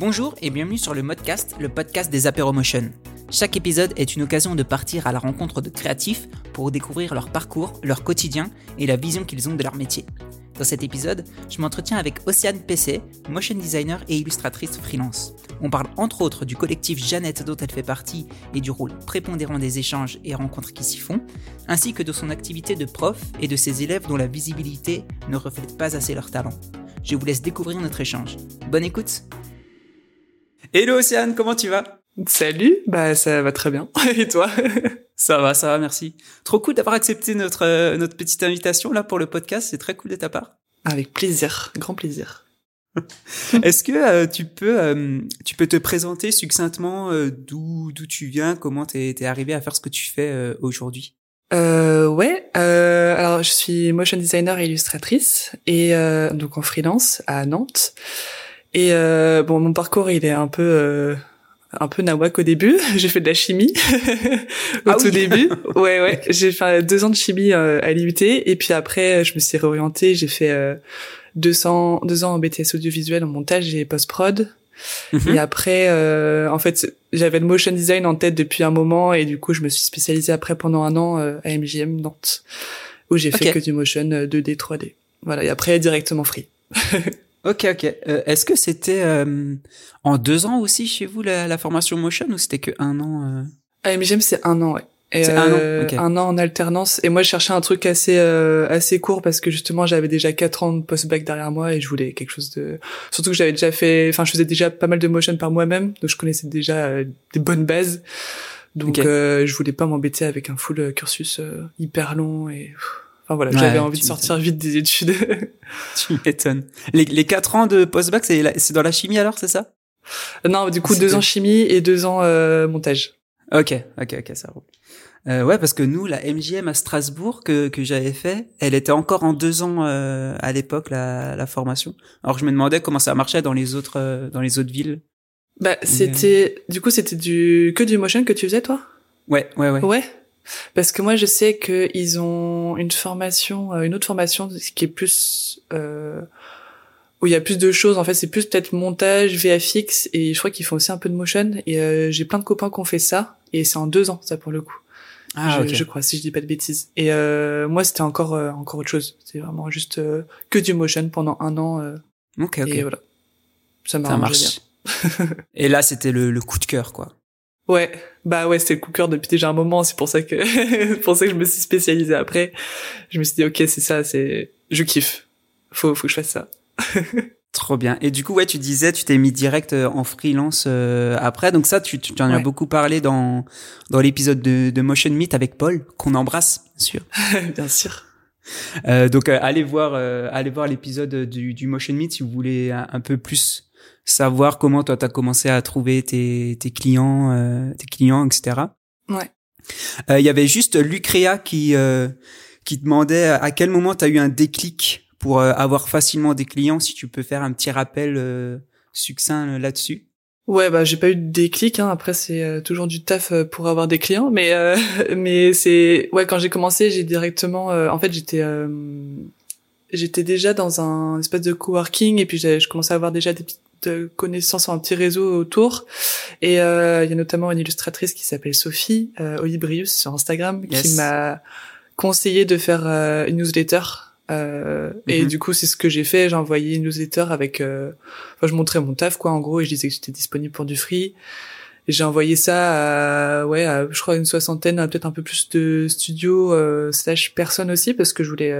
Bonjour et bienvenue sur le Modcast, le podcast des Apéromotion. Chaque épisode est une occasion de partir à la rencontre de créatifs pour découvrir leur parcours, leur quotidien et la vision qu'ils ont de leur métier. Dans cet épisode, je m'entretiens avec Océane PC, motion designer et illustratrice freelance. On parle entre autres du collectif Jeannette dont elle fait partie et du rôle prépondérant des échanges et rencontres qui s'y font, ainsi que de son activité de prof et de ses élèves dont la visibilité ne reflète pas assez leur talent. Je vous laisse découvrir notre échange. Bonne écoute Hello Océane, comment tu vas? Salut, bah ça va très bien. Et toi? Ça va, ça va, merci. Trop cool d'avoir accepté notre euh, notre petite invitation là pour le podcast, c'est très cool de ta part. Avec plaisir, grand plaisir. Est-ce que euh, tu peux euh, tu peux te présenter succinctement d'où d'où tu viens, comment t'es es arrivé à faire ce que tu fais aujourd'hui? Euh, ouais, alors je suis motion designer et illustratrice et donc en freelance à Nantes. Et bon, mon parcours il est un peu un peu nawak au début. J'ai fait de la chimie au ah tout début. Ouais, ouais. J'ai fait deux ans de chimie euh, à l'IUT et puis après, je me suis réorientée. J'ai fait euh, deux ans, deux ans en BTS audiovisuel en montage et post prod. Mhm. Et après, euh, en fait, j'avais le motion design en tête depuis un moment et du coup, je me suis spécialisée après pendant un an à MJM Nantes où j'ai fait que du motion 2D, 3D. Voilà. Et après, directement free. Ok, ok. Euh, Est-ce que c'était euh, en deux ans aussi chez vous la, la formation motion ou c'était que un an euh... À MGM, c'est un an, ouais. Et un, an, euh, un an en alternance. Et moi, je cherchais un truc assez euh, assez court parce que justement, j'avais déjà quatre ans de post-bac derrière moi et je voulais quelque chose de. Surtout que j'avais déjà fait, enfin, je faisais déjà pas mal de motion par moi-même, donc je connaissais déjà des bonnes bases. Donc, je voulais pas m'embêter avec un full cursus hyper long et. Enfin voilà, j'avais envie de sortir vite des études. tu m'étonnes. Les, les quatre ans de post-bac, c'est, c'est dans la chimie alors, c'est ça? Non, du coup, deux ans chimie et deux ans euh, montage. Ok, ok, ok, ça roule. Euh, ouais, parce que nous, la MJM à Strasbourg que, que j'avais fait, elle était encore en deux ans euh, à l'époque la, la formation. Alors je me demandais comment ça marchait dans les autres euh, dans les autres villes. Bah c'était du coup c'était du que du motion que tu faisais toi? Ouais, ouais, ouais. Ouais? Parce que moi, je sais qu'ils ont une formation, euh, une autre formation qui est plus euh, où il y a plus de choses. En fait, c'est plus peut-être montage, VFX, et je crois qu'ils font aussi un peu de motion. Et euh, j'ai plein de copains qui ont fait ça, et c'est en deux ans, ça pour le coup. Ah, je, je crois, si je dis pas de bêtises. Et euh, moi, c'était encore euh, encore autre chose. C'est vraiment juste euh, que du motion pendant un an. ok, ok. Et voilà, ça, ça marche. Bien. et là, c'était le, le coup de cœur, quoi. Ouais, bah ouais, c'était le coup de cœur depuis déjà un moment. C'est pour ça que, pour ça que je me suis spécialisée après. Je me suis dit, ok, c'est ça, c'est, je kiffe. Faut, faut que je fasse ça. Trop bien. Et du coup, ouais, tu disais, tu t'es mis direct euh, en freelance euh, après. Donc ça, tu, tu en as beaucoup parlé dans dans l'épisode de, de Motion Meet avec Paul, qu'on embrasse, bien sûr. bien sûr. Euh, donc euh, allez voir, allez voir l'épisode du, du Motion Meet si vous voulez un, un peu plus savoir comment toi t'as commencé à trouver tes, tes clients, euh, tes clients, etc. Ouais. Euh, il y avait juste Lucréa qui euh, qui demandait à quel moment tu as eu un déclic pour avoir facilement des clients. Si tu peux faire un petit rappel succinct là-dessus. Ouais, bah j'ai pas eu de déclic. Hein. Après, c'est toujours du taf pour avoir des clients, mais mais c'est ouais quand j'ai commencé, j'ai directement. en fait, j'étais j'étais déjà dans un espèce de coworking et puis je commençais à avoir déjà des petites de connaissances, un petit réseau autour. Et euh, il y a notamment une illustratrice qui s'appelle Sophie euh, Olibrius sur Instagram qui m'a conseillé de faire euh, une newsletter. Euh, Et mhm. du coup, c'est ce que j'ai fait. J'ai envoyé une newsletter avec. Euh, enfin, je montrais mon taf quoi, en gros, et je disais que j'étais disponible pour du free. Et j'ai envoyé ça à, ouais, à, je crois une soixantaine, peut-être un peu plus de studios euh, slash personnes aussi, parce que je voulais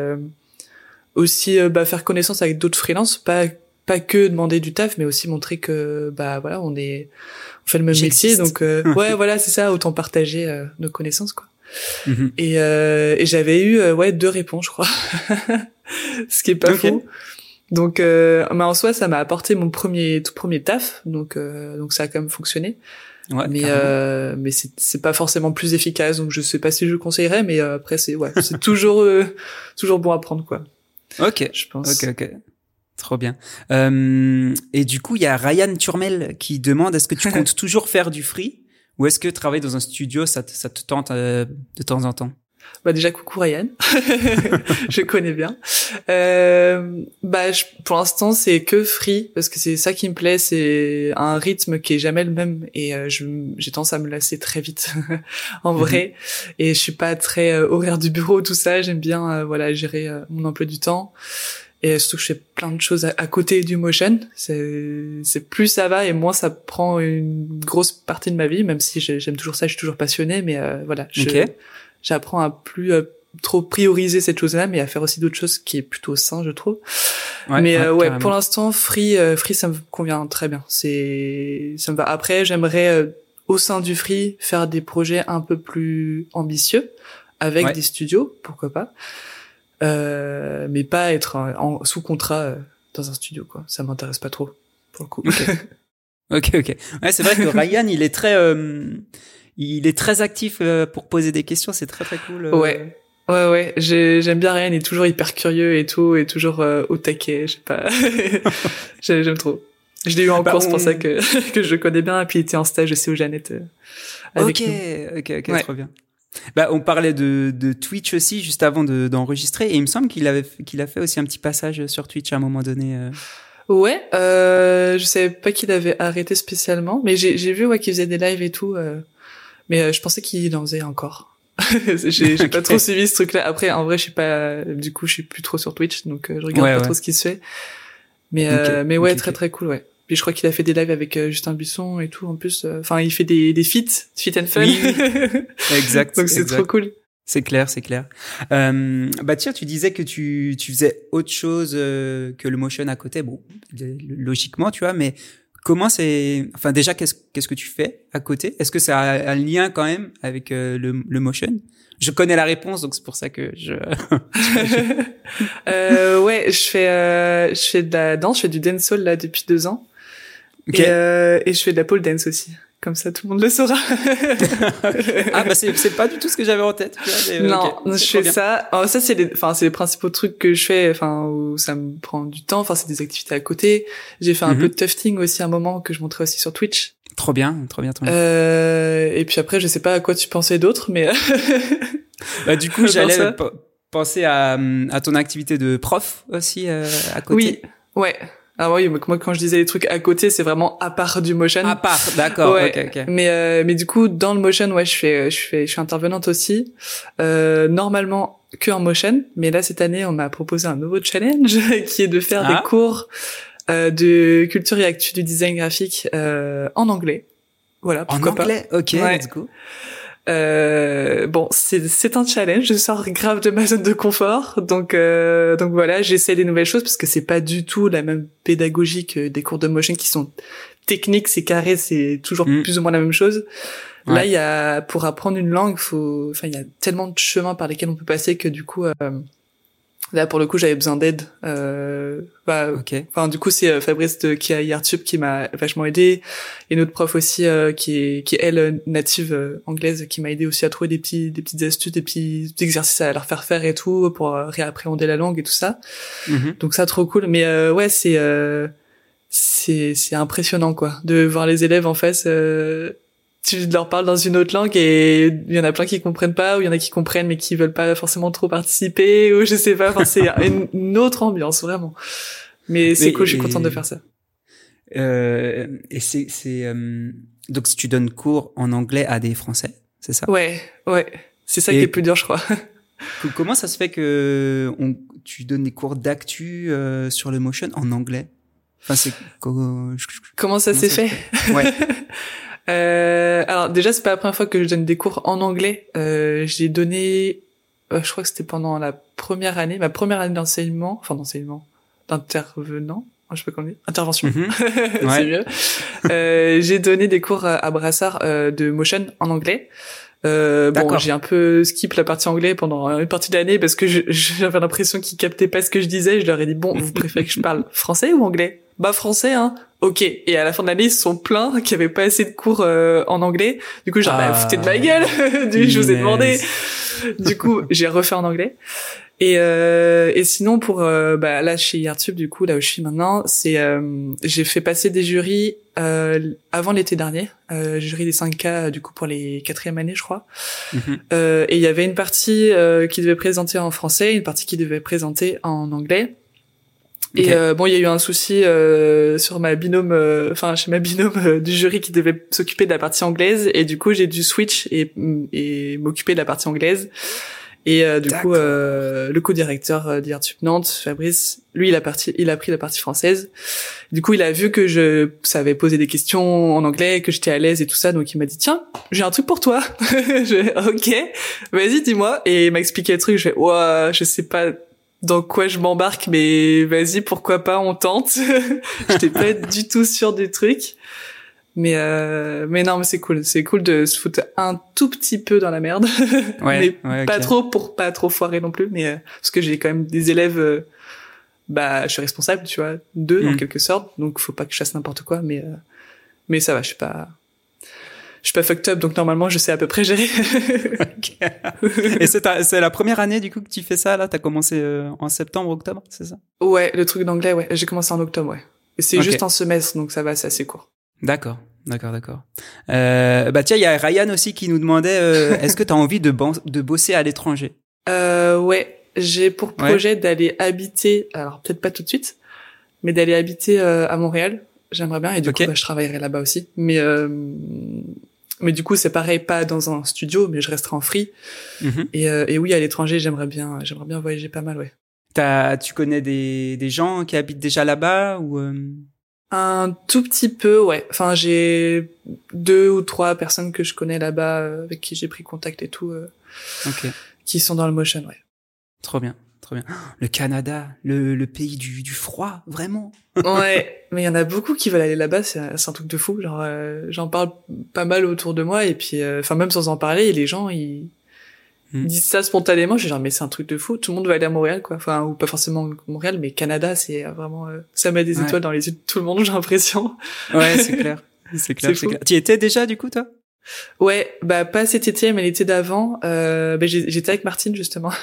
aussi bah, faire connaissance avec d'autres freelances, pas pas que demander du taf mais aussi montrer que bah voilà on est on fait le même métier. donc euh, ouais voilà c'est ça autant partager euh, nos connaissances quoi. Mm-hmm. et, euh, et j'avais eu euh, ouais deux réponses je crois. Ce qui est pas faux. Donc mais en soi ça m'a apporté mon premier tout premier taf. Donc donc ça a quand même fonctionné. Ouais, mais mais c'est c'est pas forcément plus efficace. Donc je sais pas si je le conseillerais mais après c'est ouais c'est toujours toujours bon à prendre quoi. Ok. Je pense. Ok ok Trop bien. Euh, et du coup, il y a Ryan Turmel qui demande est-ce que tu comptes toujours faire du free ou est-ce que travailler dans un studio, ça te, ça te tente euh, de temps en temps? Bah déjà coucou Ryan, je connais bien. Euh, bah je, pour l'instant c'est que free parce que c'est ça qui me plaît, c'est un rythme qui est jamais le même et euh, j'ai tendance à me lasser très vite en vrai et je suis pas très euh, horaire du bureau tout ça, j'aime bien euh, voilà gérer mon emploi du temps. Et surtout que je fais plein de choses à, côté du motion. C'est, plus ça va et moins ça prend une grosse partie de ma vie, même si j'aime toujours ça, je suis toujours passionné, mais voilà. Je, j'apprends à plus euh, trop prioriser cette chose-là, mais à faire aussi d'autres choses qui est plutôt sain, je trouve. mais euh, ouais, pour l'instant, free, euh, free, ça me convient très bien. C'est, ça me va. Après, j'aimerais au sein du free faire des projets un peu plus ambitieux avec des studios, pourquoi pas. Mais pas être en, sous contrat dans un studio, quoi. Ça m'intéresse pas trop pour le coup. Ok, ok. Ouais, c'est vrai que Ryan, il est très il est très actif euh, pour poser des questions, c'est très très cool. Euh. Ouais. Ouais ouais, j'aime bien Ryan, il est toujours hyper curieux et tout, et toujours euh, au taquet, je sais pas. j'aime trop. Je l'ai eu en bah, cours, c'est pour ça que, que je le connais bien, et puis il était en stage aussi au Jeannette. avec ok, ok, ok, trop bien. Bah, on parlait de, de Twitch aussi juste avant d'enregistrer, et il me semble qu'il avait qu'il a fait aussi un petit passage sur Twitch à un moment donné. Ouais, euh, je savais pas qu'il avait arrêté spécialement, mais j'ai vu ouais qu'il faisait des lives et tout. Euh, mais euh, je pensais qu'il en faisait encore. j'ai j'ai pas trop suivi ce truc-là. Après, en vrai, je suis pas. Du coup, je suis plus trop sur Twitch, donc euh, je regarde pas trop ce qui se fait. Mais euh, mais ouais, très très cool, ouais. Puis je crois qu'il a fait des lives avec Justin Buisson et tout. En plus, enfin, il fait des des feats, fit and fun. Oui, exact. donc c'est trop cool. C'est clair, c'est clair. Euh, bah tiens, tu disais que tu, tu faisais autre chose que le motion à côté. Bon, logiquement, tu vois, mais comment c'est enfin déjà qu'est-ce qu'est-ce que tu fais à côté? Est-ce que ça a un lien quand même avec euh, le, le motion? Je connais la réponse donc c'est pour ça que je euh, ouais je fais euh, je fais de la danse je fais du dancehall là depuis deux ans et, euh, et je fais de la pole dance aussi comme ça tout le monde le saura. ah bah c'est c'est pas du tout ce que j'avais en tête. non, je fais ça. Alors, ça c'est les enfin c'est les principaux trucs que je fais enfin où ça me prend du temps, enfin c'est des activités à côté. J'ai fait un mhm. peu de tufting aussi à un moment que je montrais aussi sur Twitch. Trop bien, trop bien, trop bien. Euh, et puis après je sais pas à quoi tu pensais d'autre mais bah, du coup j'allais penser à à ton activité de prof aussi euh, à côté. Oui. Ouais. Ah oui, moi quand je disais les trucs à côté, c'est vraiment à part du motion. À part, d'accord. Ouais. Mais euh, mais du coup dans le motion, ouais, je fais je fais je suis intervenante aussi. Euh, normalement que en motion, mais là cette année on m'a proposé un nouveau challenge qui est de faire des ah. cours euh, de culture et actu du design graphique euh, en anglais. Voilà. En anglais, ok, let's go. Euh, bon, c'est un challenge. Je sors grave de ma zone de confort, donc euh, donc voilà, j'essaie des nouvelles choses parce que c'est pas du tout la même pédagogie que des cours de motion qui sont techniques, c'est carré, c'est toujours mm. plus ou moins la même chose. Là, il y a pour apprendre une langue, faut, enfin, il y a tellement de chemins par lesquels on peut passer que du coup, euh, Là, pour le coup, j'avais besoin d'aide. Euh, bah, Enfin, du coup, c'est euh, Fabrice de, qui a Yartube qui m'a vachement aidé. Et notre prof aussi, euh, qui est, qui est elle native euh, anglaise, qui m'a aidé aussi à trouver des petits, des petites astuces, des petits exercices à leur faire faire et tout pour réappréhender la langue et tout ça. Mhm. Donc ça, trop cool. Mais ouais, c'est c'est c'est impressionnant quoi, de voir les élèves en face tu leur parles dans une autre langue et il y en a plein qui comprennent pas ou il y en a qui comprennent mais qui veulent pas forcément trop participer ou je sais pas. Enfin c'est une, autre ambiance vraiment. Mais c'est cool je suis contente de faire ça. Euh, et c'est c'est euh, donc si tu donnes cours en anglais à des français c'est ça? Ouais ouais. C'est ça qui est plus dur je crois. comment ça se fait que on, tu donnes des cours d'actu euh, sur le motion en anglais? Enfin c'est comment ça s'est fait? Ouais Euh, alors déjà c'est pas la première fois que je donne des cours en anglais. Euh, j'ai donné, euh, je crois que c'était pendant la première année, ma première année d'enseignement, enfin d'enseignement, d'intervenant, je sais pas comment dire, intervention, mhm. c'est mieux. Euh, j'ai donné des cours à Brassard euh, de motion en anglais. Euh, bon, j'ai un peu skip la partie anglais pendant une partie de l'année parce que j'avais l'impression qu'ils captaient pas ce que je disais. Je leur ai dit bon, vous préférez que je parle français ou anglais? Bah français hein. Ok. Et à la fin de l'année, ils se sont plaints qu'il n'y avait pas assez de cours euh, en anglais. Du coup, genre, bah, foutez de ma gueule. du, je vous ai demandé. du coup, j'ai refait en anglais. Et, euh, et sinon pour euh, bah, là chez Yartube du coup là où je suis maintenant c'est euh, j'ai fait passer des jurys euh, avant l'été dernier euh, jury des 5K du coup pour les quatrième années je crois Mhm. euh, et il y avait une partie euh, qui devait présenter en français une partie qui devait présenter en anglais et euh, bon il y a eu un souci euh, sur ma binôme euh, enfin chez ma binôme euh, du jury qui devait s'occuper de la partie anglaise et du coup j'ai dû switch et, et m'occuper de la partie anglaise et euh, du coup, euh, le co-directeur d'IRTUP Nantes, Fabrice, lui, il a, parti, il a pris la partie française. Du coup, il a vu que je savais poser des questions en anglais, que j'étais à l'aise et tout ça, donc il m'a dit tiens, j'ai un truc pour toi. je ok, vas-y, dis-moi. Et il m'a expliqué le truc. Je fais ouah, je sais pas dans quoi je m'embarque, mais vas-y, pourquoi pas, on tente. J'étais pas du tout sûre du truc. Mais euh, mais non mais c'est cool c'est cool de se foutre un tout petit peu dans la merde Ouais, mais ouais, pas trop pour pas trop foirer non plus mais euh, parce que j'ai quand même des élèves euh, bah je suis responsable tu vois d'eux en Mm. quelque sorte donc faut pas que je fasse n'importe quoi mais euh, mais ça va je suis pas je suis pas fucked up donc normalement je sais à peu près gérer Ok. Et c'est ta- c'est la première année du coup que tu fais ça là? T'as commencé euh, en septembre, octobre, c'est ça? Ouais le truc d'anglais ouais j'ai commencé en octobre ouais et c'est juste un semestre donc ça va c'est assez court D'accord, d'accord, d'accord. Euh, bah tiens, il y a Ryan aussi qui nous demandait euh, est-ce que tu as envie de, de bosser à l'étranger? Euh, ouais, j'ai pour Ouais. projet d'aller habiter, alors peut-être pas tout de suite, mais d'aller habiter euh, à Montréal. J'aimerais bien et du coup bah, je travaillerai là-bas aussi. Mais euh, mais du coup c'est pareil, pas dans un studio, mais je resterai en free. Mhm. Et, euh, et oui, à l'étranger, j'aimerais bien, j'aimerais bien voyager pas mal, ouais. T'as- Tu connais des, des gens qui habitent déjà là-bas ou euh, Un tout petit peu, ouais. Enfin, j'ai deux ou trois personnes que je connais là-bas euh, avec qui j'ai pris contact et tout, euh, Ok, qui sont dans le motion, ouais. trop bien, trop bien. Le Canada, le, le pays du, du froid, vraiment. ouais, mais il y en a beaucoup qui veulent aller là-bas, c'est un, truc de fou. Genre, euh, j'en parle pas mal autour de moi et puis, euh, enfin même sans en parler, les gens ils, ils disent ça spontanément. Suis genre mais c'est un truc de fou. Tout le monde va aller à Montréal, quoi. Enfin ou pas forcément Montréal, mais Canada, c'est euh, vraiment, euh, ça met des Ouais. étoiles dans les yeux de tout le monde, j'ai l'impression. Ouais, c'est clair. C'est clair, C'est clair. Tu y étais déjà du coup toi? Ouais, bah pas cet été, mais l'été d'avant. Euh, bah, j'ai- j'étais avec Martine justement.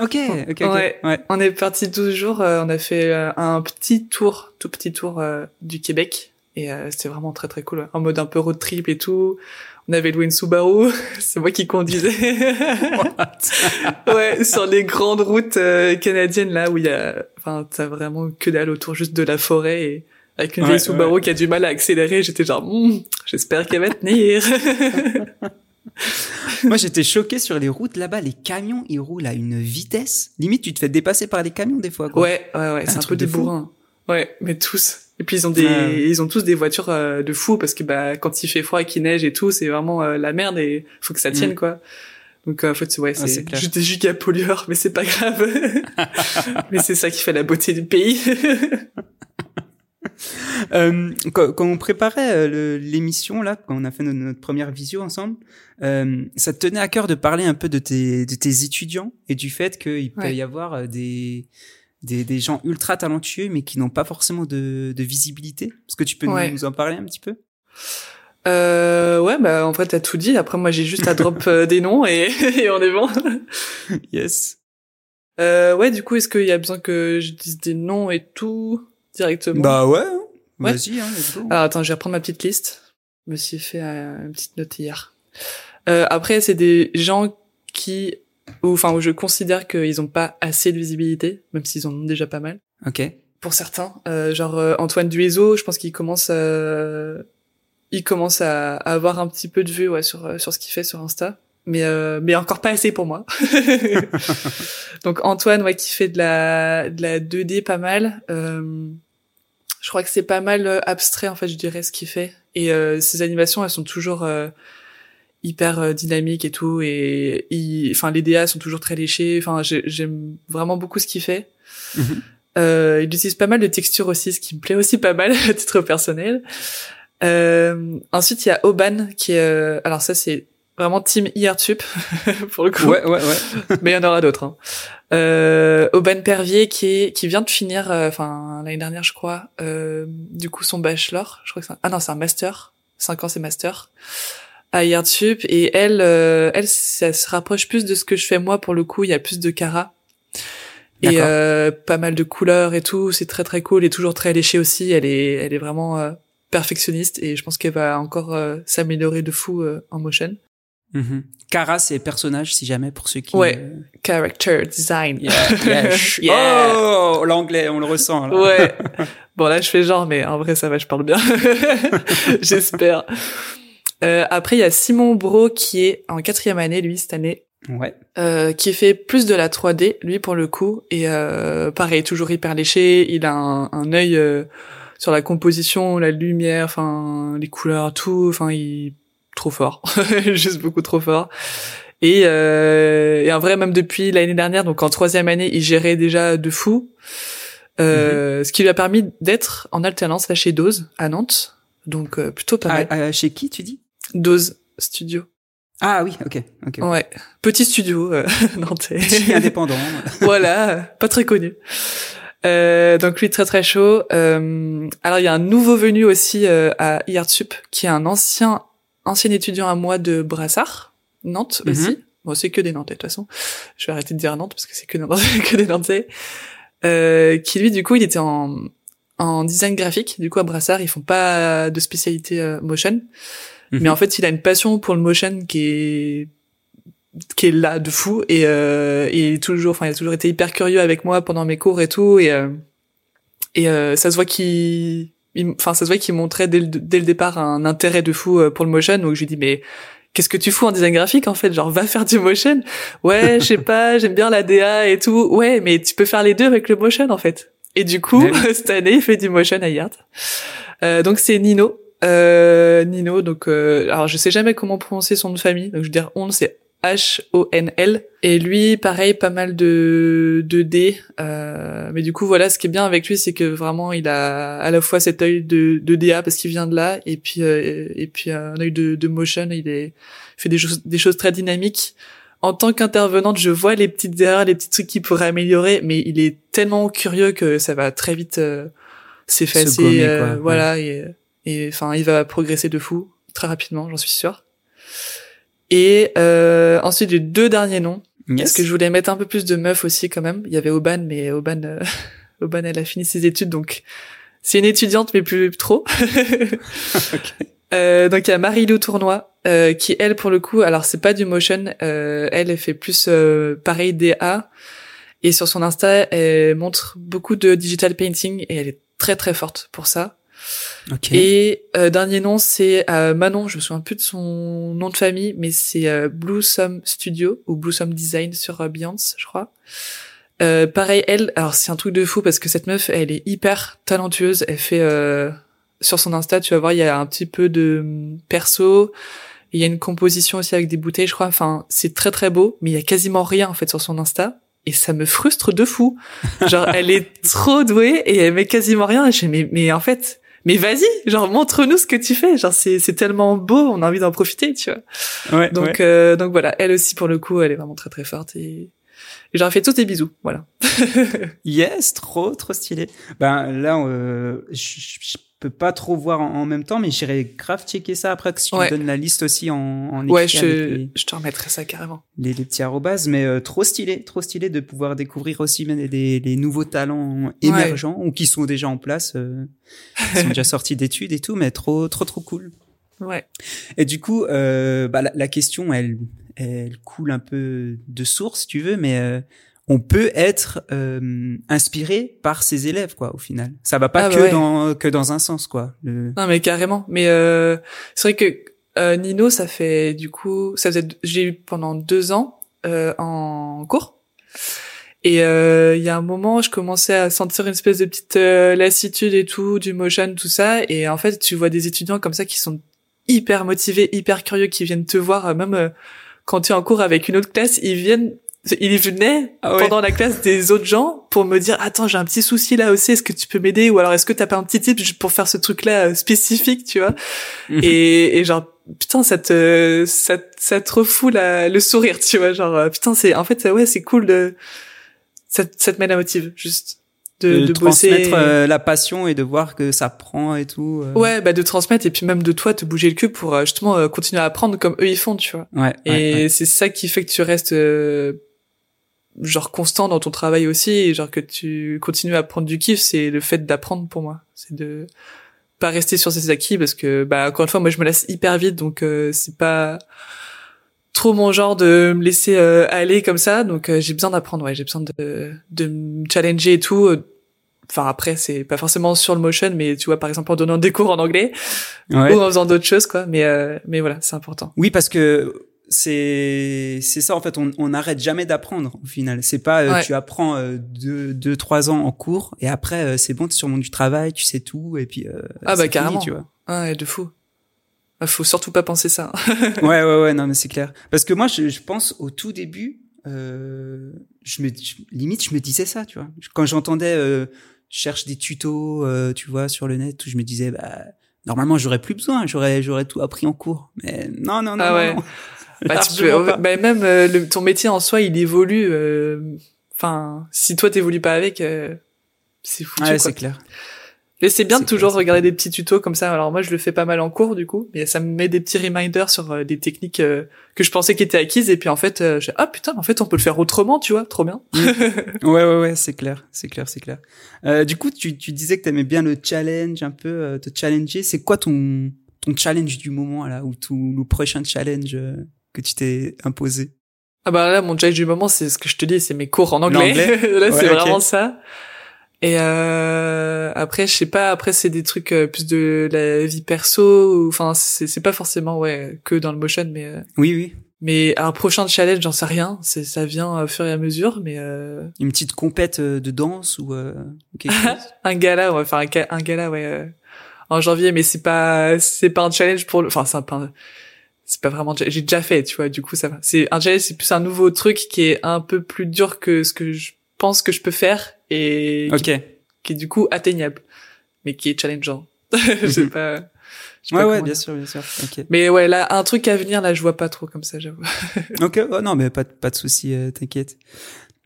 Ok, ok, ok. Ouais. ouais. On est parti 12 jours, euh, on a fait euh, un petit tour, tout petit tour euh, du Québec. Et euh, c'était vraiment très très cool, en mode un peu road trip et tout. On avait loué une Subaru, c'est moi qui conduisais. ouais, sur les grandes routes euh, canadiennes là où il y a, enfin, t'as vraiment que dalle autour juste de la forêt et avec une Ouais, vieille Subaru qui a du mal à accélérer. J'étais genre, Hmm, j'espère qu'elle va tenir. Moi, j'étais choqué sur les routes là-bas. Les camions, ils roulent à une vitesse. Limite, tu te fais dépasser par les camions des fois. Quoi. Ouais, ouais, ouais, c'est un, truc peu de des bourrins. Ouais, mais tous. Et puis ils ont des, Ouais. ils ont tous des voitures euh, de fou parce que bah quand il fait froid et qu'il neige et tout, c'est vraiment euh, la merde et faut que ça tienne Mm. quoi. Donc euh, en fait ouais, Ah, c'est juste des giga pollueurs, mais c'est pas grave. mais c'est ça qui fait la beauté du pays. Euh, quand, quand on préparait euh, l'émission là, quand on a fait notre, notre première visio ensemble, euh, ça te tenait à cœur de parler un peu de tes, de tes étudiants et du fait qu'il peut Ouais. y avoir euh, des, des, des gens ultra talentueux mais qui n'ont pas forcément de, de visibilité? Est-ce que tu peux nous- Ouais. nous en parler un petit peu? Euh, ouais, bah en fait t'as tout dit. Après moi j'ai juste à drop euh, des noms et, et on est bon. Yes. Euh, ouais, du coup est-ce qu'il y a besoin que je dise des noms et tout? Directement Bah ouais. hein. Ouais. Vas-y, hein, let's go. Alors attends, je vais reprendre ma petite liste. Je me suis fait euh, une petite note hier. Euh, après, c'est des gens qui, ou enfin, où je considère qu'ils ont pas assez de visibilité, même s'ils en ont déjà pas mal. Ok. Pour certains, euh, genre euh, Antoine Duiseau, je pense qu'il commence, à... il commence à, à avoir un petit peu de vue ouais, sur euh, sur ce qu'il fait sur Insta. Mais euh, mais encore pas assez pour moi. Donc Antoine, ouais, qui fait de la de la 2D pas mal. Euh, je crois que c'est pas mal euh, abstrait en fait, je dirais ce qu'il fait. Et euh, ses animations, elles sont toujours euh, hyper euh, dynamiques et tout. Et il- enfin les DA sont toujours très léchés. Enfin j'ai- j'aime vraiment beaucoup ce qu'il fait. Mhm. Euh, il utilise pas mal de textures aussi, ce qui me plaît aussi pas mal à titre personnel. Euh, ensuite, il y a Oban qui est, euh, alors ça c'est vraiment team IRTUP pour le coup. Ouais, ouais, ouais. Mais il y en aura d'autres. Hein. Euh, Aubin Pervier qui est qui vient de finir, euh, enfin l'année dernière je crois, euh, du coup son bachelor. Je crois que c'est un... ah non c'est un master, cinq ans c'est master à IRTUP et elle, euh, elle ça se rapproche plus de ce que je fais moi pour le coup. Il y a plus de cara et euh, pas mal de couleurs et tout. C'est très très cool et toujours très léché aussi. Elle est elle est vraiment euh, perfectionniste et je pense qu'elle va encore s'améliorer de fou en motion. Mm Cara, c'est personnage, si jamais, pour ceux qui... Ouais, character design. Yeah, Oh, l'anglais, on le ressent. Là. Ouais. Bon, là, je fais genre, mais en vrai, ça va, je parle bien. J'espère. Euh, après, il y a Simon Bro qui est en quatrième année, lui, cette année. Ouais. Euh, qui fait plus de la 3D, lui, pour le coup. Et euh, pareil, toujours hyper léché. Il a un, un œil euh, sur la composition, la lumière, enfin, les couleurs, tout. Enfin, il trop fort, juste beaucoup trop fort. Et, euh, et en vrai, même depuis l'année dernière, donc en troisième année, il gérait déjà de fou. Euh, mm-hmm. Ce qui lui a permis d'être en alternance là chez Dose à Nantes, donc euh, plutôt pas mal. Ah, chez qui tu dis? Dose Studio. Ah oui, ok, ok. Ouais, petit studio euh, nantais. indépendant. voilà, pas très connu. Euh, donc lui très très chaud. Euh, alors il y a un nouveau venu aussi euh, à IARTSUP qui est un ancien ancien étudiant à moi de Brassard, Nantes mhm. aussi. Bon, c'est que des Nantais de toute façon. Je vais arrêter de dire Nantes parce que c'est que, que des Nantais. Euh, qui lui, du coup, il était en, en design graphique. Du coup, à Brassard, ils font pas de spécialité euh, motion. Mhm. Mais en fait, il a une passion pour le motion qui est qui est là de fou et, euh, il est toujours enfin il a toujours été hyper curieux avec moi pendant mes cours et tout et euh, et euh, ça se voit qu'il enfin ça se voit qu'il montrait dès le, dès le départ un intérêt de fou euh, pour le motion. Donc je lui dis mais qu'est-ce que tu fous en design graphique en fait? Genre va faire du motion. Ouais je sais pas j'aime bien la DA et tout. Ouais mais tu peux faire les deux avec le motion en fait. Et du coup cette année il fait du motion à Yard. Euh, donc c'est Nino. Euh, Nino donc euh, alors je sais jamais comment prononcer son nom de famille. Donc je veux dire on c'est H-O-N-L. Et lui, pareil, pas mal de, de D. Euh, mais du coup, voilà, ce qui est bien avec lui, c'est que vraiment, il a à la fois cet œil de, de DA parce qu'il vient de là, et puis euh, et puis un œil de, de motion. Il est fait des choses des choses très dynamiques. En tant qu'intervenante, je vois les petites erreurs, les petits trucs qu'il pourrait améliorer, mais il est tellement curieux que ça va très vite euh, s'effacer. Euh, voilà, et enfin, il va progresser de fou très rapidement, j'en suis sûr. Et euh, ensuite, les deux derniers noms. Parce que je voulais mettre un peu plus de meufs aussi quand même. Il y avait Oban, mais Oban, euh, Oban, elle a fini ses études, donc c'est une étudiante, mais plus trop. okay. euh, donc il y a Marie-Lou Tournois, euh, qui elle, pour le coup, alors c'est pas du motion, euh, elle, elle fait plus euh, pareil DA. Et sur son Insta, elle montre beaucoup de digital painting et elle est très très forte pour ça. Et euh, dernier nom, c'est euh, Manon. Je me souviens plus de son nom de famille, mais c'est euh, Bluesome Studio ou Bluesome Design sur euh, Beyoncé, je crois. Euh, pareil, elle. Alors c'est un truc de fou parce que cette meuf, elle est hyper talentueuse. Elle fait euh, sur son Insta, tu vas voir, il y a un petit peu de hum, perso. Il y a une composition aussi avec des bouteilles, je crois. Enfin, c'est très très beau, mais il y a quasiment rien en fait sur son Insta et ça me frustre de fou. Genre, elle est trop douée et elle met quasiment rien. Je mais, mais en fait, mais vas-y, genre montre-nous ce que tu fais. Genre c'est c'est tellement beau, on a envie d'en profiter, tu vois. Ouais, donc euh, donc voilà, elle aussi pour le coup, elle est vraiment très très forte et, et j'aurais fait tous des bisous, voilà. yes, trop trop stylé. Ben là, euh, je, peux pas trop voir en, même temps, mais j'irai grave checker ça après que si tu me donnes la liste aussi en, en Ouais, je, je te remettrai ça carrément. Les, les petits arrobases, mais euh, trop stylé, trop stylé de pouvoir découvrir aussi des, des nouveaux talents émergents ou qui sont déjà en place, euh, qui sont déjà sortis d'études et tout, mais trop, trop, trop cool. Ouais. Et du coup, euh, bah, la, la, question, elle, elle coule un peu de source, si tu veux, mais euh, on peut être euh, inspiré par ses élèves quoi au final. Ça va pas ah, que bah dans que dans un sens quoi non mais carrément. Mais euh, c'est vrai que euh, Nino ça fait du coup ça faisait j'ai eu pendant deux ans euh, en cours. Et euh, il y a un moment je commençais à sentir une espèce de petite lassitude et tout du motion tout ça. Et en fait tu vois des étudiants comme ça qui sont hyper motivés hyper curieux qui viennent te voir. Même quand tu es en cours avec une autre classe ils viennent il venait ah pendant la classe des autres gens pour me dire attends j'ai un petit souci là aussi est-ce que tu peux m'aider? Ou alors est-ce que t'as pas un petit tip pour faire ce truc là euh, spécifique tu vois? Mhm. et, et genre putain ça te ça, ça te refoule la, le sourire tu vois genre euh, putain c'est en fait ouais c'est cool de ça, ça te met la motive juste de, de, de transmettre bosser euh, la passion et de voir que ça prend et tout. euh. ouais bah de transmettre et puis même de toi te bouger le cul pour justement euh, continuer à apprendre comme eux ils font tu vois Ouais. et ouais, ouais. c'est ça qui fait que tu restes euh, genre constant dans ton travail aussi et genre que tu continues à prendre du kiff c'est le fait d'apprendre pour moi. C'est de pas rester sur ses acquis parce que bah encore une fois moi je me laisse hyper vite donc euh, c'est pas trop mon genre de me laisser euh, aller comme ça. Donc euh, j'ai besoin d'apprendre ouais j'ai besoin de de me challenger et tout. Enfin après c'est pas forcément sur le motion mais tu vois par exemple en donnant des cours en anglais Ouais. ou en faisant d'autres choses quoi. Mais euh, mais voilà c'est important. Oui, parce que c'est c'est ça en fait. On on n'arrête jamais d'apprendre au final. C'est pas euh, Ouais. tu apprends euh, deux deux trois ans en cours et après euh, c'est bon, tu es sur le monde du travail, tu sais tout et puis euh, Ah bah, c'est fini, carrément. tu vois. ah ouais, de fou Ah, faut surtout pas penser ça ouais ouais ouais non mais c'est clair. Parce que moi je, je pense au tout début, euh, je me je- limite je me disais ça, tu vois. Quand j'entendais euh, cherche des tutos, euh, tu vois, sur le net, où je me disais bah normalement j'aurais plus besoin, j'aurais j'aurais tout appris en cours. Mais non non non Ah non, ouais. non. bah, tu peux, bah, même euh, le, ton métier en soi il évolue euh, enfin si toi t'évolues pas avec euh, c'est foutu Ouais, c'est clair. Mais c'est bien de toujours regarder des petits tutos comme ça alors moi je le fais pas mal en cours du coup mais ça me met des petits reminders sur euh, des techniques euh, que je pensais qui étaient acquises et puis en fait euh, je ah putain en fait on peut le faire autrement tu vois trop bien Ouais, ouais, ouais, c'est clair, c'est clair, c'est clair. Euh, du coup, tu, tu disais que t'aimais bien le challenge, un peu, te challenger. C'est quoi ton, ton challenge du moment, là, ou tout, le prochain challenge que tu t'es imposé? Ah bah là, mon challenge du moment, c'est ce que je te dis, c'est mes cours en anglais. Là, c'est vraiment ça. Et euh, après, je sais pas. Après, c'est des trucs euh, plus de la vie perso. Enfin, c'est c'est pas forcément ouais que dans le motion, mais euh, Oui, oui. mais un prochain challenge, j'en sais rien. C'est ça vient au fur et à mesure. Mais euh, Une petite compète euh, de danse ou, euh, quelque chose? Un gala, ouais, enfin un, ga- un gala, ouais, euh, en janvier. Mais c'est pas c'est pas un challenge pour le. Enfin, c'est pas un- c'est pas vraiment j'ai déjà fait tu vois du coup ça va c'est un challenge c'est plus un nouveau truc qui est un peu plus dur que ce que je pense que je peux faire et qui, Ok. qui est du coup atteignable mais qui est challengeant je sais Mhm. pas, je sais Ouais, pas ouais, comment bien dire. sûr, bien sûr. Ok. mais ouais là un truc à venir là je vois pas trop comme ça j'avoue Ok, oh, non, mais pas, de- pas de souci, euh, t'inquiète.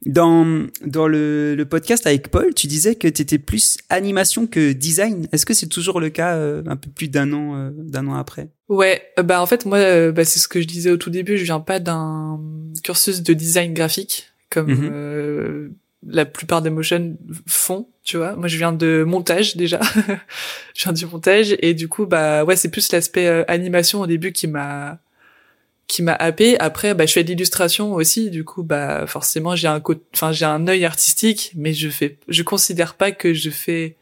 Dans, dans le, le podcast avec Paul, tu disais que tu étais plus animation que design. Est-ce que c'est toujours le cas euh, un peu plus d'un an, euh, d'un an après? Ouais euh, bah en fait moi euh, bah, c'est ce que je disais au tout début je viens pas d'un cursus de design graphique comme Mhm. euh, la plupart des motion font tu vois. Moi je viens de montage déjà. Je viens du montage. Et du coup bah ouais c'est plus l'aspect euh, animation au début qui m'a qui m'a happé. Après bah je fais de l'illustration aussi. Du coup bah forcément j'ai un enfin j'ai un œil artistique mais je fais je considère pas que je fais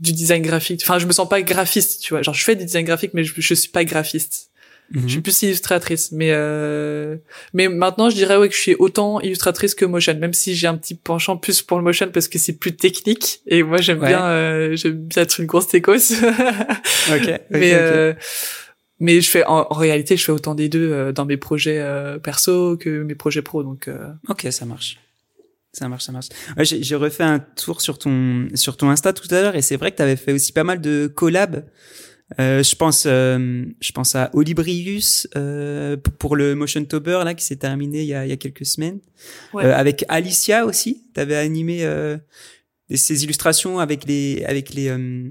du design graphique. Enfin je me sens pas graphiste tu vois. Genre je fais du design graphique mais je, je suis pas graphiste je suis plus illustratrice mais euh... mais maintenant je dirais ouais que je suis autant illustratrice que motion même si j'ai un petit penchant plus pour le motion parce que c'est plus technique et moi j'aime Ouais. bien euh, j'aime bien être une grosse techos Ok. ok, mais euh, mais je fais en, en réalité je fais autant des deux euh, dans mes projets euh, perso que mes projets pro donc euh, Ok, ça marche. Ça marche, ça marche. Ouais, j'ai j'ai refait un tour sur ton sur ton Insta tout à l'heure et c'est vrai que tu avais fait aussi pas mal de collabs. Euh, je pense euh, je pense à Olibrius euh, pour le Motion Tober là qui s'est terminé il y a il y a quelques semaines. Ouais. Euh, avec Alicia aussi, tu avais animé euh, ces illustrations avec les avec les euh,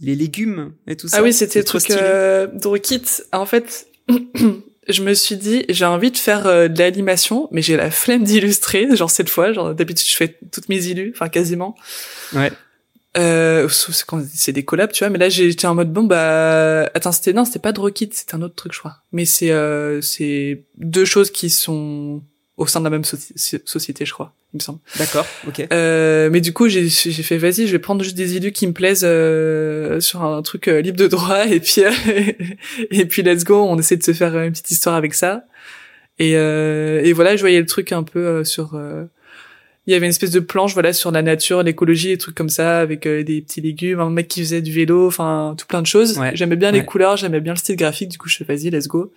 les légumes et tout ça. ah oui c'était trop truc euh, Drokit en fait je me suis dit j'ai envie de faire euh, de l'animation mais j'ai la flemme d'illustrer genre cette fois genre d'habitude je fais toutes mes illus enfin quasiment Ouais. Euh, c'est des collabs, tu vois. Mais là, j'étais en mode bon bah attends, c'était non, c'était pas Drokit, c'était un autre truc, je crois. Mais c'est euh, c'est deux choses qui sont au sein de la même soci- société, je crois, il me semble. D'accord. OK. Euh, mais du coup, j'ai fait vas-y, je vais prendre juste des élus qui me plaisent euh, sur un truc euh, libre de droit et puis euh, et puis let's go, on essaie de se faire une petite histoire avec ça. Et euh, et voilà, je voyais le truc un peu sur euh, il y avait une espèce de planche voilà sur la nature, l'écologie, des trucs comme ça avec euh, des petits légumes, un mec qui faisait du vélo, enfin tout plein de choses. Ouais. J'aimais bien Ouais. les couleurs, j'aimais bien le style graphique, du coup je fais vas-y, let's go.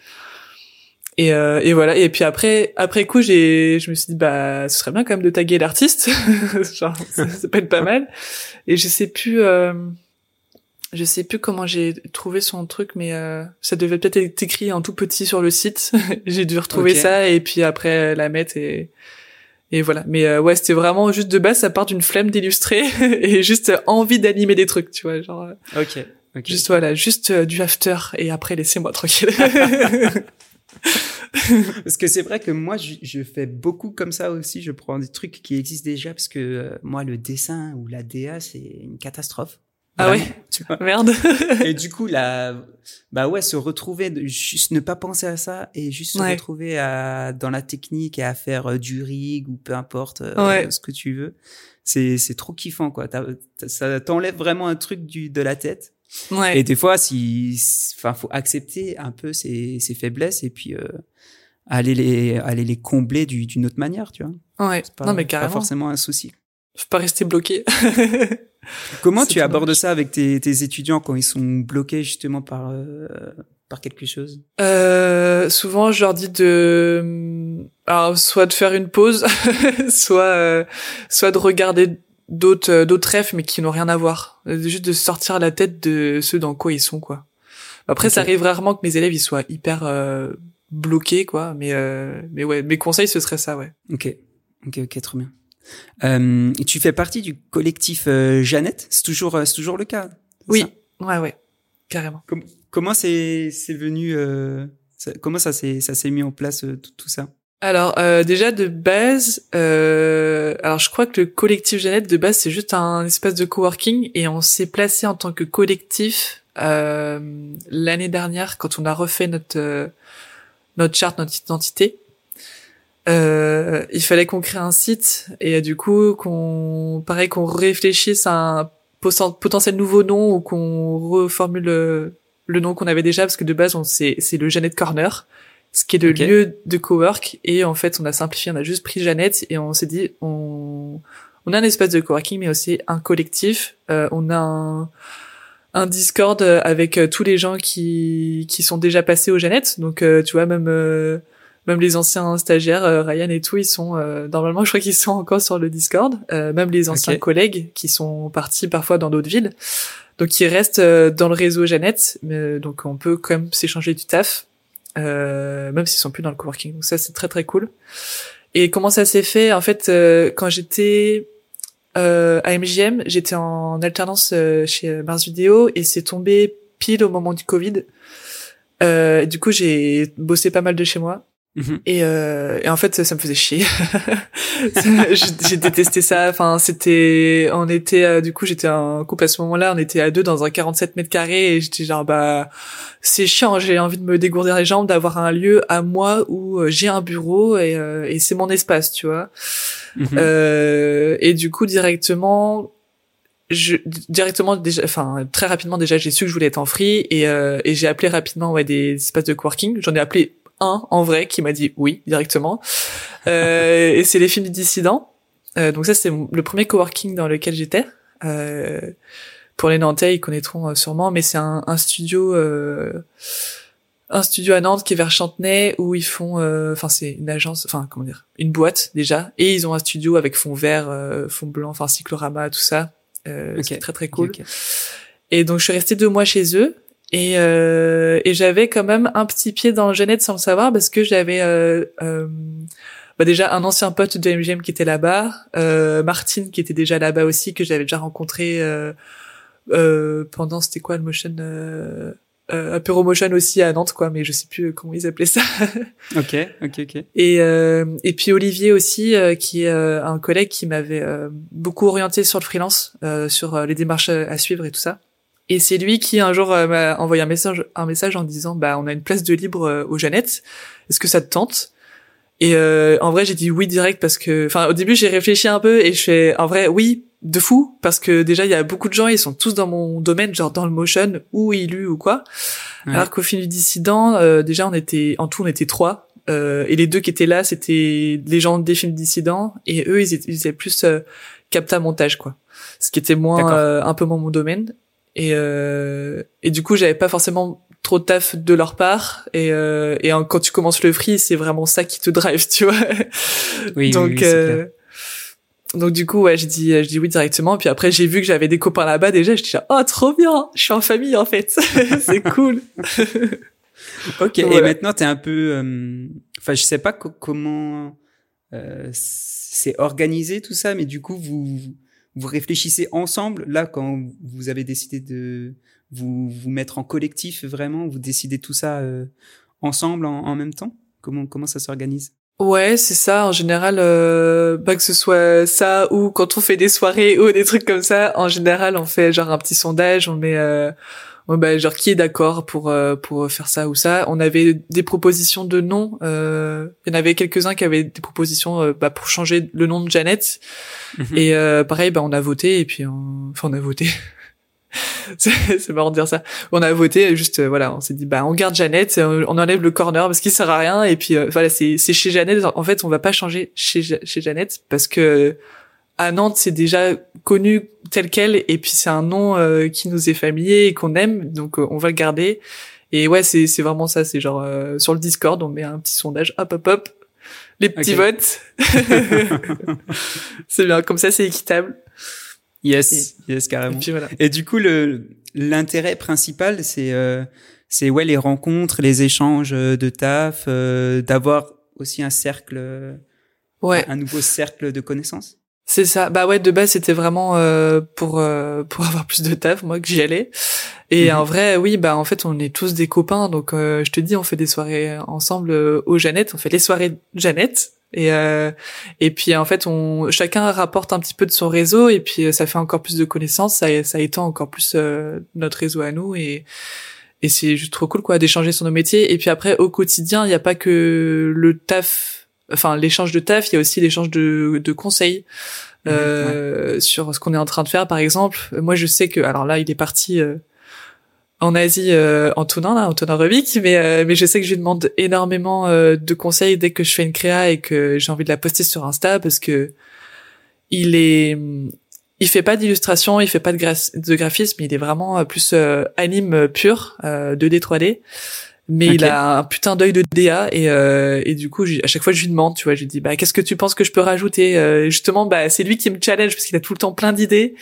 Et, euh, et voilà. Et puis après, après coup, j'ai, je me suis dit, bah, ce serait bien quand même de taguer l'artiste. Genre, ça, ça peut être pas mal. Et je sais plus, euh, je sais plus comment j'ai trouvé son truc, mais euh, ça devait peut-être être écrit en tout petit sur le site. j'ai dû retrouver ça et puis après la mettre et et voilà. Mais euh, ouais, c'était vraiment juste de base, ça part d'une flemme d'illustrer et juste envie d'animer des trucs, tu vois, genre. Euh, ok. Juste voilà, juste du after et après laissez-moi tranquille. parce que c'est vrai que moi, je, je, fais beaucoup comme ça aussi. Je prends des trucs qui existent déjà parce que moi, le dessin ou la DA, c'est une catastrophe. Ah ouais tu vois Merde. et du coup, là, bah ouais, se retrouver, juste ne pas penser à ça et juste se retrouver à, dans la technique et à faire euh, du rig ou peu importe euh, ce que tu veux, c'est c'est trop kiffant quoi. ça t'enlève vraiment un truc du de la tête. Ouais. Et des fois, si, enfin, faut accepter un peu ses, ses faiblesses et puis euh, aller les aller les combler d'une autre manière, tu vois. Ouais. Pas, non mais carrément. Pas forcément un souci. Faut pas rester bloqué. Comment tu abordes ça avec tes, tes, étudiants quand ils sont bloqués justement par euh, par quelque chose? Euh, Souvent, je leur dis de alors soit de faire une pause, soit euh, soit de regarder d'autres euh, d'autres rêves mais qui n'ont rien à voir, juste de sortir la tête de ceux dans quoi ils sont quoi. Après, ça arrive rarement que mes élèves ils soient hyper bloqués quoi, mais mais ouais, mes conseils ce serait ça ouais. Ok, ok, ok, trop bien. Euh, tu fais partie du collectif euh, Jeannette, c'est toujours, euh, c'est toujours le cas. Oui, ouais, ouais, carrément. comment c'est, c'est venu, euh, comment ça s'est, ça s'est mis en place tout, ça? Alors déjà de base, alors je crois que le collectif Jeannette de base c'est juste un espace de coworking et on s'est placé en tant que collectif l'année dernière quand on a refait notre notre charte, notre identité euh, il fallait qu'on crée un site et du coup qu'on pareil qu'on réfléchisse à un potentiel nouveau nom ou qu'on reformule le, nom qu'on avait déjà parce que de base on c'est c'est le Jeannette Corner ce qui est le lieu de cowork. Et en fait on a simplifié on a juste pris Jeannette et on s'est dit on on a un espace de coworking mais aussi un collectif. Euh, on a un un Discord avec euh, tous les gens qui qui sont déjà passés au Jeannette donc euh, tu vois même même les anciens stagiaires, euh, Ryan et tout, ils sont euh, normalement, je crois qu'ils sont encore sur le Discord. Euh, même les anciens collègues qui sont partis parfois dans d'autres villes, donc ils restent dans le réseau Jeannette. Mais, donc on peut quand même s'échanger du taf, même s'ils sont plus dans le coworking. Donc ça c'est très très cool. Et comment ça s'est fait? En fait, quand j'étais à MJM, j'étais en alternance chez Mars Vidéo et c'est tombé pile au moment du Covid. du coup, j'ai bossé pas mal de chez moi. Mhm. Et, euh, et, en fait, ça, me faisait chier. j'ai détesté ça. Enfin, c'était, on était, euh, du coup, j'étais en couple à ce moment-là. On était à deux dans un 47 mètres carrés et j'étais genre, bah, c'est chiant. J'ai envie de me dégourdir les jambes, d'avoir un lieu à moi où euh, j'ai un bureau et, euh, et c'est mon espace, tu vois. Mhm. et du coup, directement, je, directement déjà, enfin très rapidement déjà, j'ai su que je voulais être en free et, et j'ai appelé rapidement ouais des espaces de coworking. J'en ai appelé un en vrai qui m'a dit oui directement. Euh, et c'est les films du dissident. Euh, donc ça c'est le premier coworking dans lequel j'étais. Euh, pour les Nantais, ils connaîtront euh, sûrement, mais c'est un, un, studio, euh, un studio à Nantes qui est vers Chantenay où ils font, euh, enfin c'est une agence, enfin comment dire, une boîte déjà, et ils ont un studio avec fond vert, fond blanc, enfin cyclorama, tout ça. C'est très très cool. Et donc je suis restée deux mois chez eux et, euh, et j'avais quand même un petit pied dans le Jeannette sans le savoir parce que j'avais euh, euh, bah déjà un ancien pote de MGM qui était là-bas, euh, Martine qui était déjà là-bas aussi que j'avais déjà rencontré euh, euh, pendant c'était quoi le motion euh, euh, Motion aussi à Nantes quoi mais je sais plus comment ils appelaient ça. ok ok ok. Et euh, et puis Olivier aussi euh, qui est euh, un collègue qui m'avait beaucoup orienté sur le freelance sur les démarches à suivre et tout ça. Et c'est lui qui un jour euh, m'a envoyé un message, un message en disant bah on a une place de libre euh, aux Jeannettes, est-ce que ça te tente? Et euh, en vrai j'ai dit oui direct parce que, enfin au début j'ai réfléchi un peu et je fais en vrai oui de fou. Parce que déjà il y a beaucoup de gens ils sont tous dans mon domaine genre dans le motion ou illu ou quoi. Alors qu'au film du dissident déjà on était en tout on était trois. Et les deux qui étaient là c'était les gens des films dissidents et eux ils étaient, ils étaient plus capta montage quoi. Ce qui était moins un peu moins mon domaine et euh, et du coup j'avais pas forcément trop de taf de leur part et euh, et quand tu commences le free c'est vraiment ça qui te drive tu vois oui donc euh, donc du coup, ouais, je dis, je dis oui directement. Puis après, j'ai vu que j'avais des copains là-bas déjà. Je dis oh trop bien, je suis en famille en fait, c'est cool. ok. Et maintenant, t'es un peu, euh, enfin, je sais pas comment euh, c'est organisé tout ça, mais du coup, vous vous réfléchissez ensemble là quand vous avez décidé de vous vous mettre en collectif vraiment, vous décidez tout ça euh, ensemble en, même temps? Comment comment ça s'organise? Ouais, c'est ça. En général, euh, bah, que ce soit ça ou quand on fait des soirées ou des trucs comme ça, en général, on fait genre un petit sondage, on met euh, bah, genre qui est d'accord pour euh, pour faire ça ou ça? On avait des propositions de noms. Euh, il y en avait quelques-uns qui avaient des propositions euh, bah, pour changer le nom de Janet. Mhm. Et euh, pareil, bah, on a voté et puis on... enfin on a voté. c'est marrant de dire ça. On a voté juste euh, voilà, on s'est dit bah on garde Jeannette, on enlève le corner parce qu'il sert à rien et puis euh, voilà, c'est c'est chez Jeannette en fait, on va pas changer chez chez Jeannette parce que à Nantes, c'est déjà connu tel quel et puis c'est un nom euh, qui nous est familier et qu'on aime donc on va le garder. Et ouais, c'est c'est vraiment ça, c'est genre sur le Discord, on met un petit sondage hop hop hop les petits votes. c'est bien comme ça c'est équitable. Yes, yes carrément. Et, du coup, le l'intérêt principal, c'est euh, c'est ouais les rencontres, les échanges de taf, euh, d'avoir aussi un cercle, ouais, un nouveau cercle de connaissances. C'est ça. Bah ouais, de base c'était vraiment euh, pour euh, pour avoir plus de taf, moi que j'y allais. Et mhm. en vrai, oui, bah en fait on est tous des copains, donc euh, je te dis, on fait des soirées ensemble aux Jeannette, on fait les soirées Jeannette. Et euh, et puis en fait, on chacun rapporte un petit peu de son réseau. Et puis euh, ça fait encore plus de connaissances, ça ça étend encore plus euh, notre réseau à nous. Et et c'est juste trop cool quoi d'échanger sur nos métiers. Et puis après au quotidien, il n'y a pas que le taf enfin l'échange de taf, il y a aussi l'échange de de conseils. Mmh, euh, sur ce qu'on est en train de faire par exemple moi je sais que alors là il est parti en Asie euh, en tournant là, en tournant Rubik, mais euh, mais je sais que je lui demande énormément euh, de conseils dès que je fais une créa et que j'ai envie de la poster sur Insta parce que il est il fait pas d'illustration, il fait pas de, de graphisme, il est vraiment plus anime pur, 2D 3D. Mais il a un putain d'œil de DA et, et du coup à chaque fois je lui demande tu vois je lui dis bah qu'est-ce que tu penses que je peux rajouter justement bah c'est lui qui me challenge parce qu'il a tout le temps plein d'idées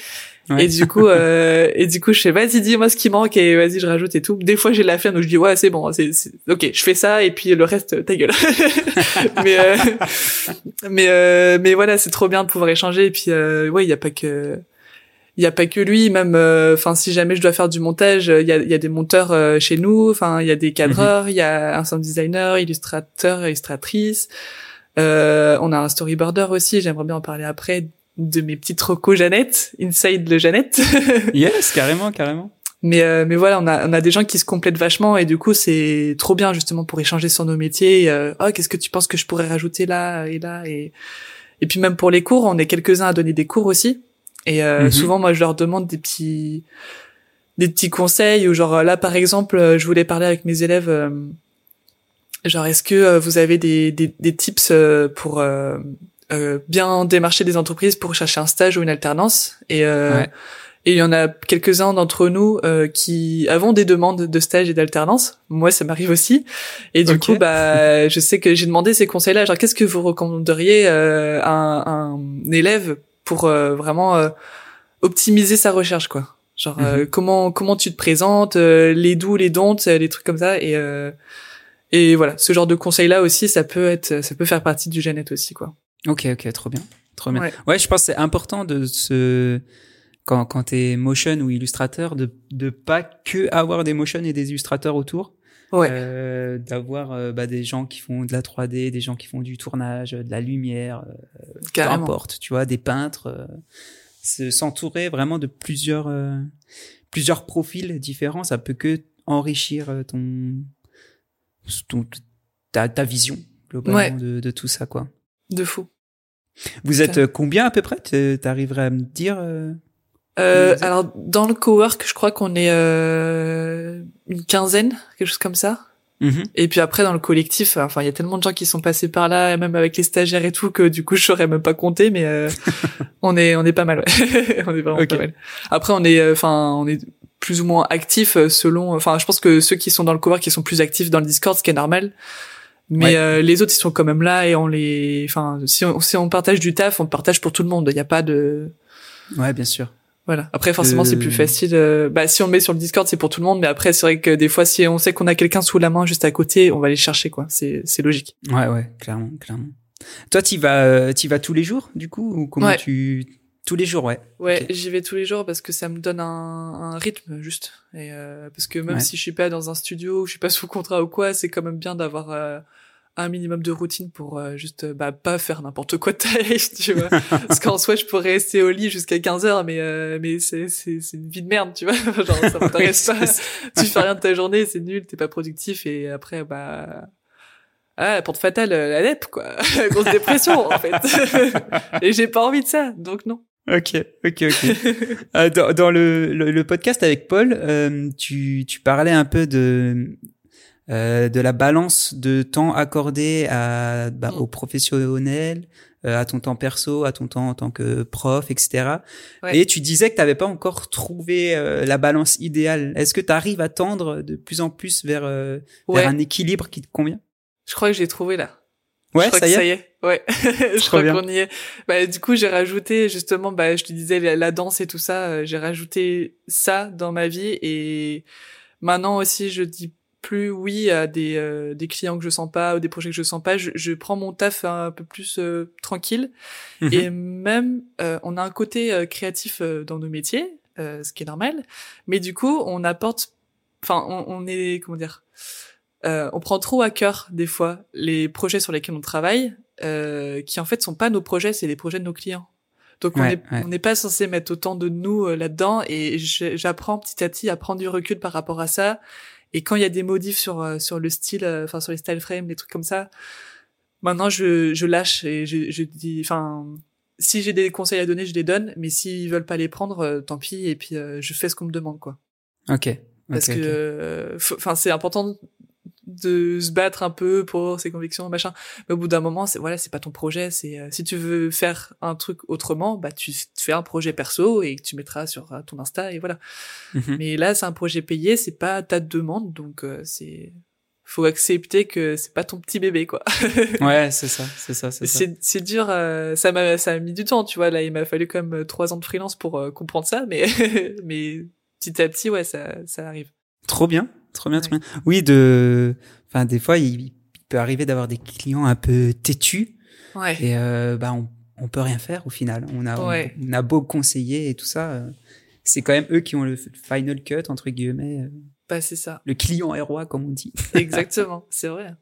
et du coup, euh, et du coup, je sais, vas-y, dis-moi ce qui manque et vas-y, je rajoute et tout. Des fois, j'ai la flemme, donc je dis, ouais, c'est bon, c'est, ok, je fais ça et puis le reste, ta gueule. mais, euh, mais, euh, mais voilà, c'est trop bien de pouvoir échanger et puis, euh, ouais, il y a pas que, il y a pas que lui, même, euh, enfin, si jamais je dois faire du montage, il y a, y a des monteurs euh, chez nous, enfin, il y a des cadreurs, mhm. il y a un sound designer, illustrateur, illustratrice. Euh, on a un storyboarder aussi, j'aimerais bien en parler après, de mes petites recos Jeannette, inside le Jeannette. yes, carrément, carrément. Mais euh, mais voilà, on a on a des gens qui se complètent vachement et du coup c'est trop bien justement pour échanger sur nos métiers. Euh, oh, qu'est-ce que tu penses que je pourrais rajouter là et là et et puis même pour les cours, on est quelques uns à donner des cours aussi. Et euh, mhm. souvent moi je leur demande des petits des petits conseils ou genre là par exemple, je voulais parler avec mes élèves genre est-ce que vous avez des des, des tips pour euh, bien démarcher des entreprises pour chercher un stage ou une alternance? Et euh, et il y en a quelques-uns d'entre nous euh, qui avons des demandes de stage et d'alternance. Moi, ça m'arrive aussi. Et du coup, bah, je sais que j'ai demandé ces conseils-là. Genre, qu'est-ce que vous recommanderiez euh, à un, un, élève pour euh, vraiment optimiser sa recherche, quoi Genre, mhm. comment comment tu te présentes, les doux, les dons, les trucs comme ça. Et et voilà, ce genre de conseils-là aussi, ça peut être, ça peut faire partie du Jeannette aussi, quoi. Ok, ok, trop bien, trop bien. Ouais, je pense que c'est important de se quand quand t'es motion ou illustrateur de de pas que avoir des motion et des illustrateurs autour. Ouais. Euh, d'avoir euh, bah, des gens qui font de la 3D, des gens qui font du tournage, de la lumière, euh, peu importe, tu vois, des peintres. Euh, s'entourer vraiment de plusieurs euh, plusieurs profils différents, ça peut que enrichir ton, ton ta, ta vision globalement de, de tout ça quoi. De fou. Vous êtes combien à peu près? T'arriverais à me dire euh, euh, Alors dans le cowork, je crois qu'on est euh, une quinzaine, quelque chose comme ça. Mhm. Et puis après dans le collectif, enfin il y a tellement de gens qui sont passés par là, même avec les stagiaires et tout, que du coup je saurais même pas compter, mais euh, on est on est pas mal. Ouais. on est vraiment pas mal. Après on est enfin on est plus ou moins actifs selon. Enfin je pense que ceux qui sont dans le cowork qui sont plus actifs dans le Discord, ce qui est normal. Mais euh, les autres, ils sont quand même là et on les, enfin, si on, si on partage du taf, on partage pour tout le monde. Il n'y a pas de. Ouais, bien sûr. Voilà. Après, forcément, c'est plus facile. Euh, bah, si on le met sur le Discord, c'est pour tout le monde. Mais après, c'est vrai que des fois, si on sait qu'on a quelqu'un sous la main juste à côté, on va aller chercher, quoi. C'est, c'est logique. Ouais, ouais, clairement, clairement. Toi, tu vas, euh, tu vas tous les jours, du coup, ou comment tu tous les jours, ouais. Ouais, j'y vais tous les jours parce que ça me donne un, un rythme juste. Et euh, parce que même si je suis pas dans un studio, ou je suis pas sous contrat ou quoi, c'est quand même bien d'avoir euh, un minimum de routine pour euh, juste bah pas faire n'importe quoi de ta life, tu vois. parce qu'en soi, je pourrais rester au lit jusqu'à 15 heures, mais mais c'est c'est c'est une vie de merde, tu vois. Genre ça m'intéresse pas. tu fais rien de ta journée, c'est nul, t'es pas productif et après bah ah, la porte fatale, la LEP, quoi. Grosse dépression, en fait. et j'ai pas envie de ça, donc non. Ok, ok, ok. euh, dans, dans le, le, podcast avec Paul, euh, tu, tu parlais un peu de euh, de la balance de temps accordé à bah, aux professionnels, euh, à ton temps perso, à ton temps en tant que prof, etc. Et tu disais que tu n'avais pas encore trouvé euh, la balance idéale. Est-ce que tu arrives à tendre de plus en plus vers, euh, vers un équilibre qui te convient? Je crois que j'ai trouvé là. Ouais, ça, y ça, y est. Ouais, je crois qu'on y est. Bah, du coup, j'ai rajouté justement, bah, je te disais la, danse et tout ça. Euh, j'ai rajouté ça dans ma vie et maintenant aussi, je dis plus oui à des euh, des clients que je sens pas ou des projets que je sens pas. Je, je prends mon taf un peu plus euh, tranquille mhm. et même on a un côté créatif dans nos métiers, ce qui est normal. Mais du coup, on apporte, enfin, on, on est comment dire euh, on prend trop à cœur des fois les projets sur lesquels on travaille, euh, qui en fait sont pas nos projets, c'est les projets de nos clients. Donc on n'est pas censé mettre autant de nous euh, là-dedans et j'apprends petit à petit à prendre du recul par rapport à ça. Et quand il y a des modifs sur sur le style, enfin sur les style frames, des trucs comme ça, maintenant je, je lâche et je, je dis, enfin si j'ai des conseils à donner, je les donne, mais s'ils veulent pas les prendre, tant pis. Et puis je fais ce qu'on me demande, quoi. Ok. Parce que, enfin, c'est important de se battre un peu pour ses convictions machin. Mais au bout d'un moment c'est voilà c'est pas ton projet c'est euh, si tu veux faire un truc autrement bah tu fais un projet perso et tu mettras sur euh, ton insta et voilà. Mhm. mais là c'est un projet payé c'est pas ta demande donc euh, c'est faut accepter que c'est pas ton petit bébé quoi. Ouais c'est ça c'est ça c'est c'est c'est dur ça m'a ça a mis du temps tu vois. Là il m'a fallu quand même trois ans de freelance pour comprendre ça mais mais petit à petit ouais ça ça arrive. Trop bien trop bien, trop bien. Oui, de, enfin, des fois, il, peut arriver d'avoir des clients un peu têtus. Ouais. Et euh, bah, on, on peut rien faire au final. On a, on, a beau conseiller et tout ça, euh, c'est quand même eux qui ont le final cut entre guillemets. Euh. Bah c'est ça. Le client est roi, comme on dit. Exactement, c'est vrai.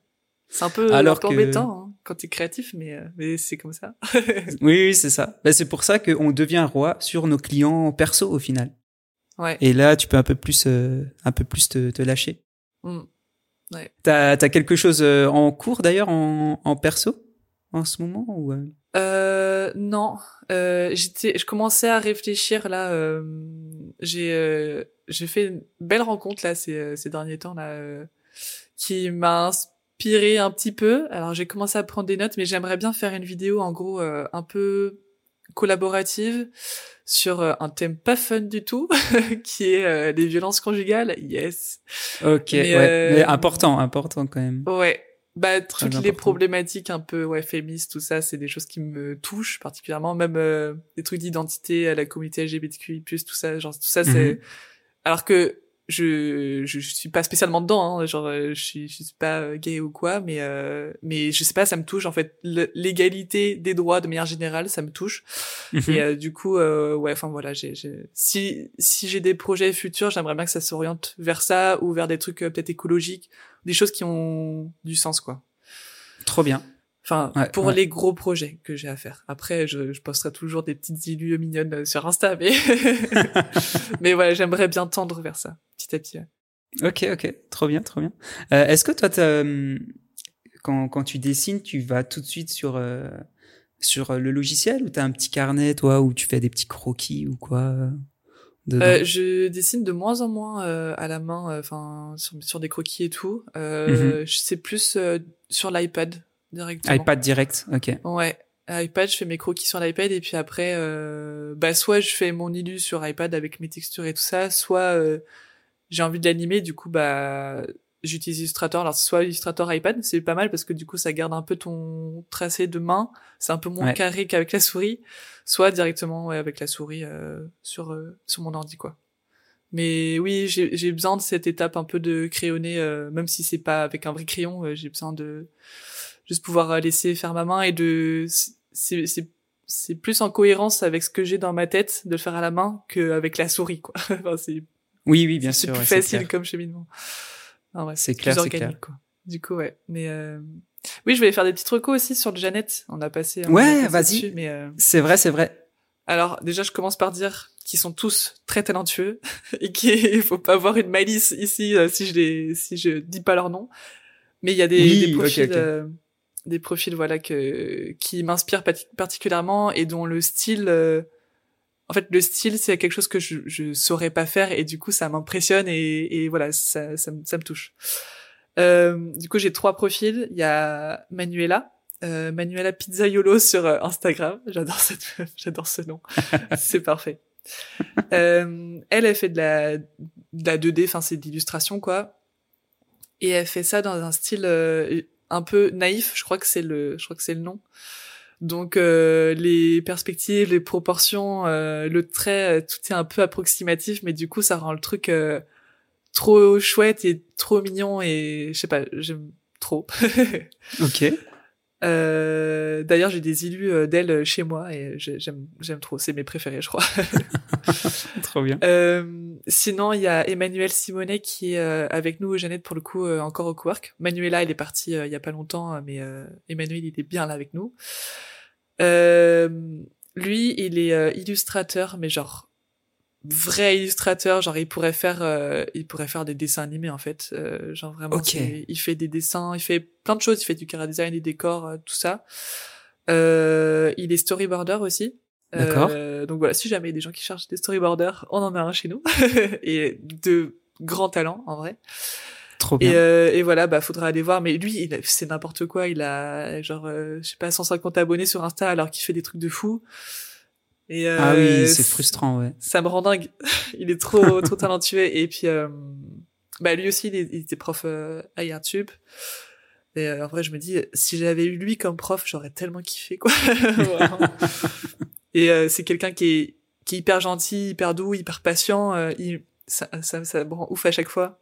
C'est un peu Alors que... embêtant hein, quand t'es créatif, mais euh, mais c'est comme ça. oui, oui c'est ça. Bah, c'est pour ça qu'on devient roi sur nos clients perso au final. Ouais. Et là, tu peux un peu plus, euh, un peu plus te, te lâcher. Mm. Ouais. T'as as quelque chose euh, en cours d'ailleurs en, en perso en ce moment ou euh... euh non, euh, j'étais, je commençais à réfléchir là. Euh, j'ai j'ai fait une belle rencontre là ces, ces derniers temps là qui m'a inspiré un petit peu. Alors j'ai commencé à prendre des notes, mais j'aimerais bien faire une vidéo en gros un peu collaborative sur euh, un thème pas fun du tout, qui est euh, les violences conjugales. Yes. Ok, mais, ouais. mais euh, important, important quand même. Ouais. Bah toutes les problématiques un peu ouais féministes, tout ça, c'est des choses qui me touchent particulièrement. Même des trucs d'identité à la communauté LGBTQI+, tout ça, genre tout ça, c'est mhm. alors que je, je, suis pas spécialement dedans hein, genre euh, je suis je suis pas euh, gay ou quoi mais euh, mais je sais pas ça me touche en fait. L'égalité des droits de manière générale ça me touche. Mhm. et euh, du coup ouais enfin voilà j'ai si si j'ai des projets futurs j'aimerais bien que ça s'oriente vers ça ou vers des trucs peut-être écologiques des choses qui ont du sens quoi. Trop bien Enfin, pour les gros projets que j'ai à faire. Après, je, je posterai toujours des petites illus mignonnes euh, sur Insta, mais mais voilà, j'aimerais bien tendre vers ça, petit à petit. Ok, ok, trop bien, trop bien. Euh, Est-ce que toi, euh, quand quand tu dessines, tu vas tout de suite sur euh, sur le logiciel ou t'as un petit carnet, toi, où tu fais des petits croquis ou quoi euh, je dessine de moins en moins euh, à la main, enfin sur, sur, des croquis et tout. Euh, mm Je sais plus sur l'iPad directement. iPad direct, ok. Ouais, iPad, je fais mes croquis sur l'iPad et puis après, euh, bah soit je fais mon illu sur iPad avec mes textures et tout ça, soit euh, j'ai envie de l'animer, du coup bah j'utilise Illustrator. Alors soit Illustrator iPad, c'est pas mal parce que du coup ça garde un peu ton tracé de main, c'est un peu moins carré qu'avec la souris. Soit directement ouais, avec la souris euh, sur euh, sur mon ordi quoi. Mais oui, j'ai besoin de cette étape un peu de crayonner, euh, même si c'est pas avec un vrai crayon. j'ai besoin de juste pouvoir laisser faire ma main et de c'est c'est plus en cohérence avec ce que j'ai dans ma tête de le faire à la main qu'avec la souris quoi. enfin, c'est oui, oui, bien sûr. C'est plus facile comme cheminement. ouais, c'est clair, plus organique, quoi. Du coup, ouais. Mais euh... oui, je voulais faire des petits recos aussi sur le Jeannette. On a passé. ouais, vas-y. Mais euh... c'est vrai, c'est vrai. Alors déjà, je commence par dire qu'ils sont tous très talentueux et qu'il faut pas avoir une malice ici euh, si je les, si je dis pas leur nom. Mais il y a des, des profils. Euh, des profils voilà que qui m'inspirent particulièrement et dont le style euh, en fait le style c'est quelque chose que je je saurais pas faire et du coup ça m'impressionne et, et voilà ça ça, ça me touche. Euh, du coup j'ai trois profils. Il y a Manuela euh, Manuela Pizzaiolo sur euh, Instagram. J'adore cette j'adore ce nom. C'est parfait. Euh, elle elle fait de la de la 2D enfin c'est d'illustration quoi. Et elle fait ça dans un style euh, un peu naïf je crois que c'est le je crois que c'est le nom donc euh, les perspectives, les proportions, euh, le trait, euh, tout est un peu approximatif, mais du coup ça rend le truc trop chouette et trop mignon et je sais pas, j'aime trop. ok. Euh, D'ailleurs, j'ai des illus d'elle chez moi et j'aime j'aime trop. C'est mes préférés, je crois. trop bien. Euh, sinon, il y a Emmanuel Simonet qui est avec nous, Jeannette, pour le coup, encore au Quark. Manuela, il est parti il y a pas longtemps, mais Emmanuel, il est bien là avec nous. Euh, lui, il est euh, illustrateur, mais genre vrai illustrateur, genre il pourrait faire, euh, il pourrait faire des dessins animés en fait, euh, genre vraiment. Il fait des dessins, il fait plein de choses, il fait du cara design, des décors, tout ça. il est storyboarder aussi. D'accord. donc voilà, si jamais il y a des gens qui cherchent des storyboarders, on en a un chez nous et de grands talents en vrai. Trop bien. Et, euh, et voilà, bah faudra aller voir. Mais lui, c'est n'importe quoi. Il a genre, euh, je sais pas, 150 abonnés sur Insta alors qu'il fait des trucs de fou. Et euh, ah oui, c'est frustrant, ouais. Ça me rend dingue. il est trop trop talentueux. Et puis, euh, bah lui aussi, il, était prof à YouTube. Et en vrai, je me dis, si j'avais eu lui comme prof, j'aurais tellement kiffé, quoi. et c'est quelqu'un qui est qui est hyper gentil, hyper doux, hyper patient. il, ça, ça, ça me rend ouf à chaque fois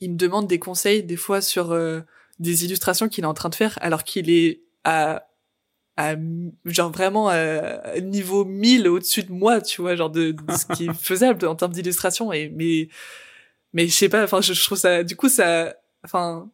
il me demande des conseils des fois sur euh, des illustrations qu'il est en train de faire alors qu'il est à à genre vraiment à niveau 1000 au-dessus de moi, tu vois, genre de, ce qui est faisable en termes d'illustration et mais mais je sais pas, enfin je, je, trouve ça du coup ça enfin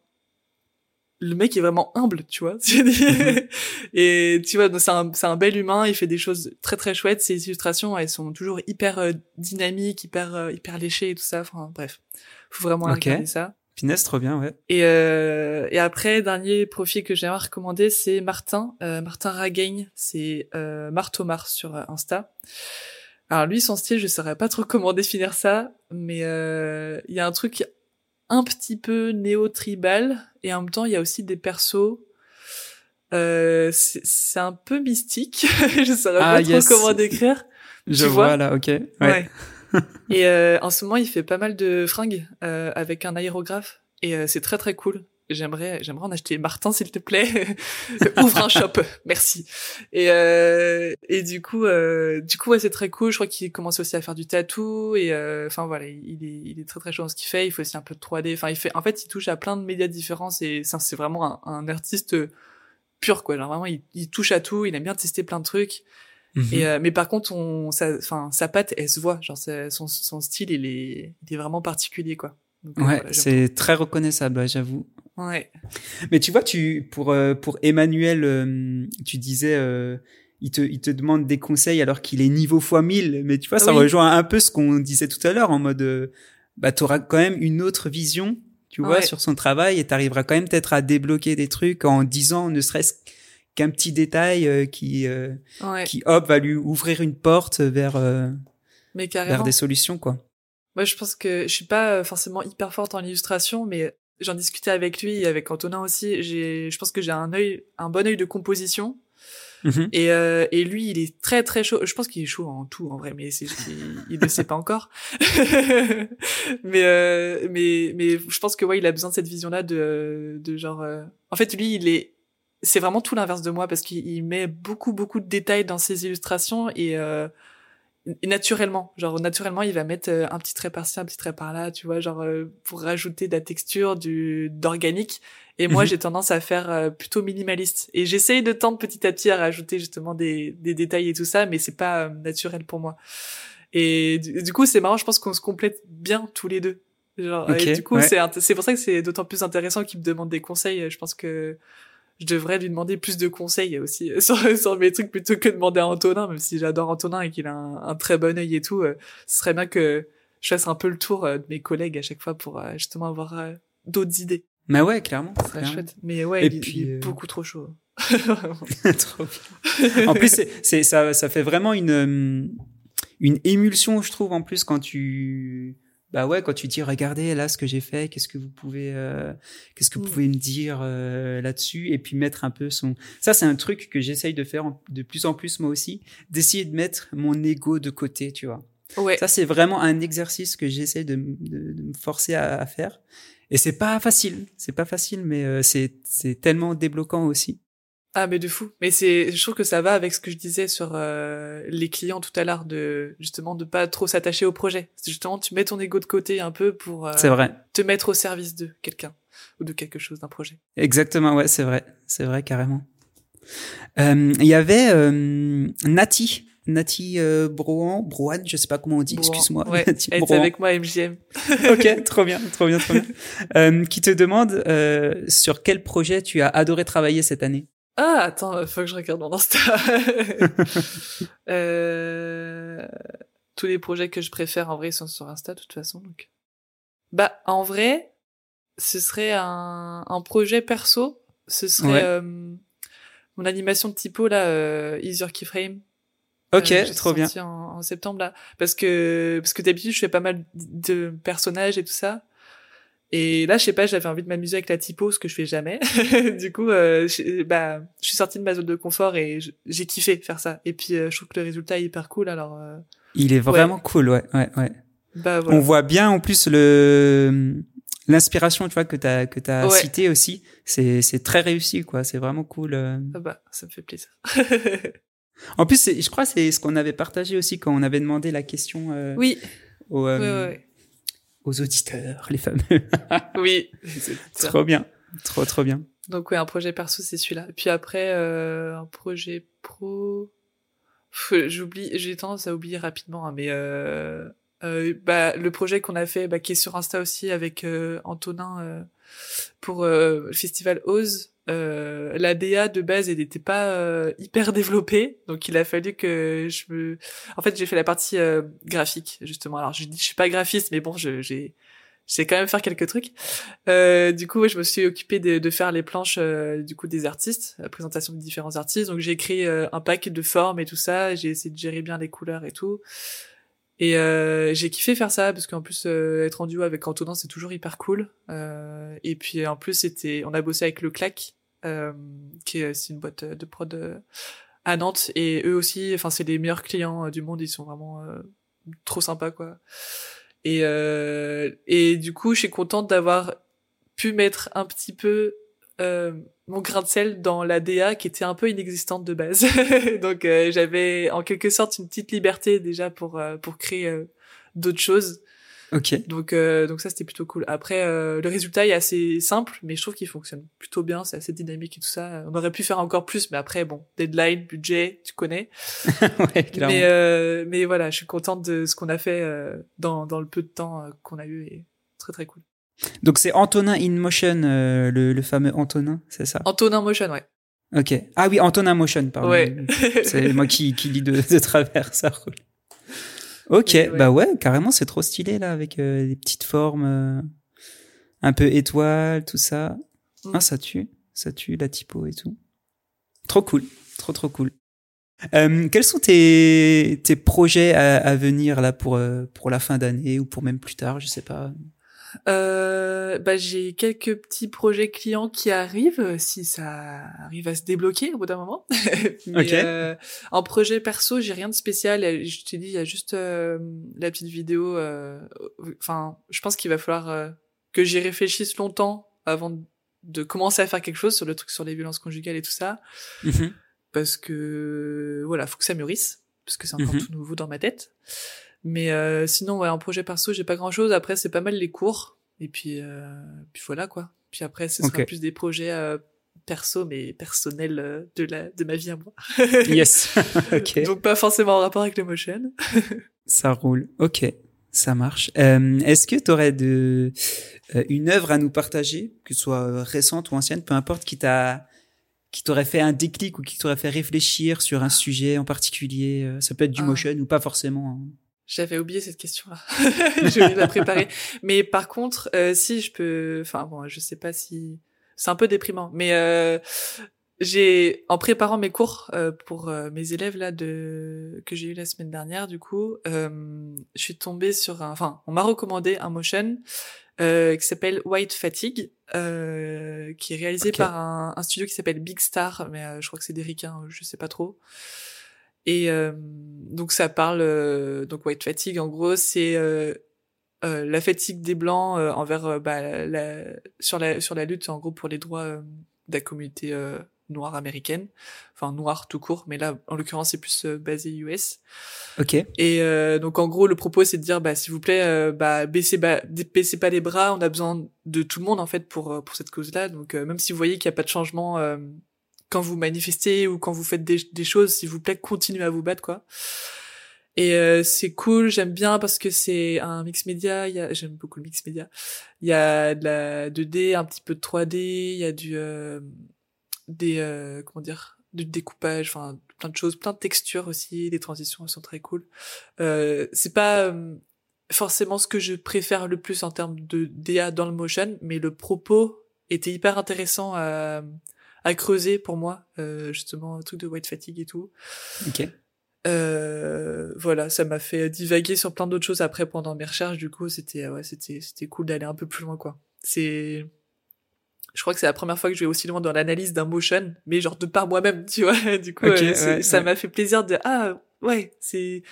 le mec est vraiment humble, tu vois. Mhm. et tu vois, c'est un, c'est un bel humain, il fait des choses très très chouettes. Ses illustrations, elles sont toujours hyper euh, dynamiques, hyper euh, hyper léchées et tout ça. Enfin bref, faut vraiment okay. regarder ça. Finesse, trop bien, ouais. Et, euh, et après, dernier profil que j'aimerais recommander, c'est Martin, euh, Martin Ragagne, c'est euh, Martomar sur Insta. Alors lui, son style, je saurais pas trop comment définir ça, mais il y a un truc un petit peu néo-tribal, et en même temps, il y a aussi des persos. Euh, c'est un peu mystique, je saurais ah, pas trop comment décrire. Je vois, là, ok. Ouais. ouais. Et euh, en ce moment, il fait pas mal de fringues euh, avec un aérographe et euh, c'est très très cool. J'aimerais, j'aimerais en acheter. Martin, s'il te plaît, ouvre un shop, merci. Et euh, et du coup, euh, du coup, ouais, c'est très cool. Je crois qu'il commence aussi à faire du tatou et enfin voilà, il est, il est très très chaud dans ce qu'il fait. Il fait aussi un peu de 3D. Enfin, il fait, en fait, il touche à plein de médias différents et c'est vraiment un, un, artiste pur quoi. Genre vraiment, il, il touche à tout. Il aime bien tester plein de trucs. Mhm. Et euh, mais par contre, on, sa, enfin, sa patte, elle se voit. Genre, son, son style, il est, il est vraiment particulier, quoi. Donc, ouais, c'est très reconnaissable, j'avoue. Ouais. Mais tu vois, tu pour euh, pour Emmanuel, euh, tu disais, il te il te demande des conseils alors qu'il est niveau fois 1000 Mais tu vois, ça rejoint un peu ce qu'on disait tout à l'heure en mode, bah, t'auras quand même une autre vision, tu vois, sur son travail et t'arriveras quand même peut-être à débloquer des trucs en disant, ne serait-ce qu'un petit détail euh, qui euh, qui hop va lui ouvrir une porte vers euh, mais vers des solutions quoi. Moi je pense que je suis pas forcément hyper forte en illustration mais j'en discutais avec lui et avec Antonin aussi, j'ai je pense que j'ai un œil un bon œil de composition. Mhm. Et, euh, et lui, il est très très chaud. Je pense qu'il est chaud en tout en vrai, mais c'est il, il ne sait pas encore. mais euh, mais mais je pense que ouais, il a besoin de cette vision-là de de genre. Euh, en fait, lui, il est c'est vraiment tout l'inverse de moi parce qu'il met beaucoup beaucoup de détails dans ses illustrations et euh, naturellement, genre naturellement, il va mettre euh, un petit trait par-ci, un petit trait par-là, tu vois, genre euh, pour rajouter de la texture, du d'organique. Et moi, mhm. j'ai tendance à faire euh, plutôt minimaliste. Et j'essaye de tendre petit à petit à rajouter justement des, des détails et tout ça, mais c'est pas naturel pour moi. Et du, coup, c'est marrant. Je pense qu'on se complète bien tous les deux. Genre, et du coup, c'est c'est pour ça que c'est d'autant plus intéressant qu'il me demande des conseils. Je pense que je devrais lui demander plus de conseils aussi sur, sur mes trucs plutôt que de demander à Antonin, même si j'adore Antonin et qu'il a un, très bon œil et tout. Euh, ce serait bien que je fasse un peu le tour euh, de mes collègues à chaque fois pour euh, justement avoir d'autres idées. Mais ouais, clairement. C'est chouette. Mais ouais, il, est beaucoup trop chaud. trop en plus, c'est ça, ça fait vraiment une une émulsion, je trouve, en plus quand tu bah ouais, quand tu dis regardez là ce que j'ai fait, qu'est-ce que vous pouvez, euh, qu'est-ce que vous mm. pouvez me dire euh, là-dessus, et puis mettre un peu son. Ça c'est un truc que j'essaye de faire de plus en plus moi aussi, d'essayer de mettre mon ego de côté, tu vois. Ouais. Ça c'est vraiment un exercice que j'essaie de, de, de, me forcer à, à faire, et c'est pas facile, c'est pas facile, mais euh, c'est c'est tellement débloquant aussi. Ah mais de fou. Mais c'est, je trouve que ça va avec ce que je disais sur euh, les clients tout à l'heure de justement de pas trop s'attacher au projet. C'est justement tu mets ton ego de côté un peu pour euh, c'est vrai. te mettre au service de quelqu'un ou de quelque chose d'un projet. Exactement, ouais, c'est vrai, c'est vrai carrément. Euh, il y avait Nati. Nati euh, Brouan, Brouan, je sais pas comment on dit, excuse-moi. Ouais, elle est avec moi MGM. ok, trop bien, trop bien, trop bien. Euh, qui te demande euh, sur quel projet tu as adoré travailler cette année? Ah, attends, faut que je regarde mon Insta. euh... Tous les projets que je préfère, en vrai, sont sur Insta, de toute façon. Donc. Bah, en vrai, ce serait un, un projet perso. Ce serait euh, mon animation de typo, là, euh, Is Your Keyframe. Ok, euh, trop bien. En, en, septembre, là. Parce que, parce que d'habitude, je fais pas mal de personnages et tout ça. Et là, je sais pas, j'avais envie de m'amuser avec la typo, ce que je fais jamais. du coup, euh, je, bah, je suis sortie de ma zone de confort et j'ai kiffé faire ça. Et puis, euh, je trouve que le résultat est hyper cool. Alors, euh, il est vraiment cool, ouais, ouais, ouais. Bah, voilà. On voit bien en plus le l'inspiration, tu vois, que t'as que t'as ouais. cité aussi. C'est c'est très réussi, quoi. C'est vraiment cool. Ah bah, ça me fait plaisir. en plus, je crois, c'est ce qu'on avait partagé aussi quand on avait demandé la question. Oui. Au, ouais, ouais aux auditeurs, les fameux. oui. trop bien. Trop, trop bien. Donc, oui, un projet perso, c'est celui-là. Puis après, euh, un projet pro. J'oublie, j'ai tendance à oublier rapidement, hein, mais euh, euh, bah, le projet qu'on a fait, bah, qui est sur Insta aussi avec euh, Antonin euh, pour le festival Ose, euh, la DA de base elle n'était pas euh, hyper développée. Donc il a fallu que je me en fait j'ai fait la partie euh, graphique justement. Alors je dis je suis pas graphiste mais bon j'ai j'ai quand même faire quelques trucs. Euh, du coup je me suis occupée de, de faire les planches euh, du coup des artistes la présentation de différents artistes. Donc j'ai écrit un pack de formes et tout ça. J'ai essayé de gérer bien les couleurs et tout. Et euh, j'ai kiffé faire ça parce qu'en plus euh, être en duo avec Antonin c'est toujours hyper cool. Euh, et puis en plus c'était, on a bossé avec le Clac, qui est c'est une boîte de prod euh, à Nantes et eux aussi, enfin c'est les meilleurs clients euh, du monde, ils sont vraiment trop sympas quoi. Et et du coup je suis contente d'avoir pu mettre un petit peu euh, mon grain de sel dans la DA qui était un peu inexistante de base. Donc euh, j'avais en quelque sorte une petite liberté déjà pour euh, pour créer euh, d'autres choses. Ok. Donc donc ça c'était plutôt cool. Après le résultat est assez simple, mais je trouve qu'il fonctionne plutôt bien. C'est assez dynamique et tout ça. On aurait pu faire encore plus, mais après bon deadline, budget, tu connais. ouais, mais mais voilà, je suis contente de ce qu'on a fait dans dans le peu de temps qu'on a eu et très très cool. Donc c'est Antonin in Motion, euh, le, le, fameux Antonin, c'est ça? Antonin Motion, ouais. Ok. Ah oui, Antonin Motion, pardon. Ouais. c'est moi qui, qui lis de, de travers, ça roule. Ok, ouais. bah ouais, carrément, c'est trop stylé là, avec euh, des petites formes, euh, un peu étoiles, tout ça. Mm. Ah, ça tue, ça tue la typo et tout. Trop cool, trop trop cool. Euh, quels sont tes, tes projets à, à venir là pour, euh, pour la fin d'année ou pour même plus tard, je sais pas? Euh, bah, j'ai quelques petits projets clients qui arrivent, si ça arrive à se débloquer au bout d'un moment. Mais, euh, en projet perso, j'ai rien de spécial. Je t'ai dit, il y a juste euh, la petite vidéo. euh, Enfin, je pense qu'il va falloir euh, que j'y réfléchisse longtemps avant de commencer à faire quelque chose sur le truc sur les violences conjugales et tout ça, Mhm. parce que voilà, faut que ça mûrisse, parce que c'est encore Mhm. tout nouveau dans ma tête. Mais euh, sinon, ouais, en projet perso, j'ai pas grand chose. Après, c'est pas mal les cours. Et puis, euh, puis voilà quoi. Puis après, ce sera plus des projets euh, perso, mais personnels euh, de la de ma vie à moi. Yes. ok. Donc pas forcément en rapport avec le motion. Ça roule. Ok. Ça marche. Euh, Est-ce que tu aurais de, euh, une œuvre à nous partager, que ce soit récente ou ancienne, peu importe, qui t'a qui t'aurait fait un déclic ou qui t'aurait fait réfléchir sur un sujet en particulier Ça peut être du Ah. motion ou pas forcément. hein. J'avais oublié cette question-là. Oublié de la préparer. Mais par contre, euh, si je peux, enfin bon, je sais pas si c'est un peu déprimant, mais euh, j'ai en préparant mes cours euh, pour euh, mes élèves là de que j'ai eu la semaine dernière, du coup, euh, je suis tombée sur un, enfin, on m'a recommandé un motion euh, qui s'appelle White Fatigue, euh, qui est réalisé par un, un studio qui s'appelle Big Star, mais je crois que c'est des ricains, je sais pas trop. Et euh, donc ça parle donc donc white fatigue en gros c'est euh, euh, la fatigue des blancs euh, envers euh, bah, la, sur la sur la lutte en gros pour les droits euh, de la communauté euh, noire américaine. Enfin noire tout court mais là en l'occurrence c'est plus euh, basé US Ok. et euh, donc en gros le propos c'est de dire bah s'il vous plaît euh, bah baissez ba- baissez pas les bras on a besoin de tout le monde en fait pour euh, pour cette cause là donc euh, même si vous voyez qu'il y a pas de changement euh, quand vous manifestez ou quand vous faites des, choses s'il vous plaît continuez à vous battre quoi. Et euh, c'est cool j'aime bien parce que c'est un mix média y a j'aime beaucoup le mix média. Il y a de la 2D un petit peu de 3D il y a du euh, des euh, comment dire du découpage enfin plein de choses plein de textures aussi les transitions elles sont très cool. Euh, c'est pas euh, forcément ce que je préfère le plus en termes de DA dans le motion mais le propos était hyper intéressant à, à creuser pour moi euh, justement un truc de white fatigue et tout Ok. euh, voilà, ça m'a fait divaguer sur plein d'autres choses après pendant mes recherches. Du coup, c'était ouais, c'était c'était cool d'aller un peu plus loin quoi. C'est je crois que c'est la première fois que je vais aussi loin dans l'analyse d'un motion, mais genre de par moi-même, tu vois. Du coup, euh, ouais, ça ouais. m'a fait plaisir de ah ouais, c'est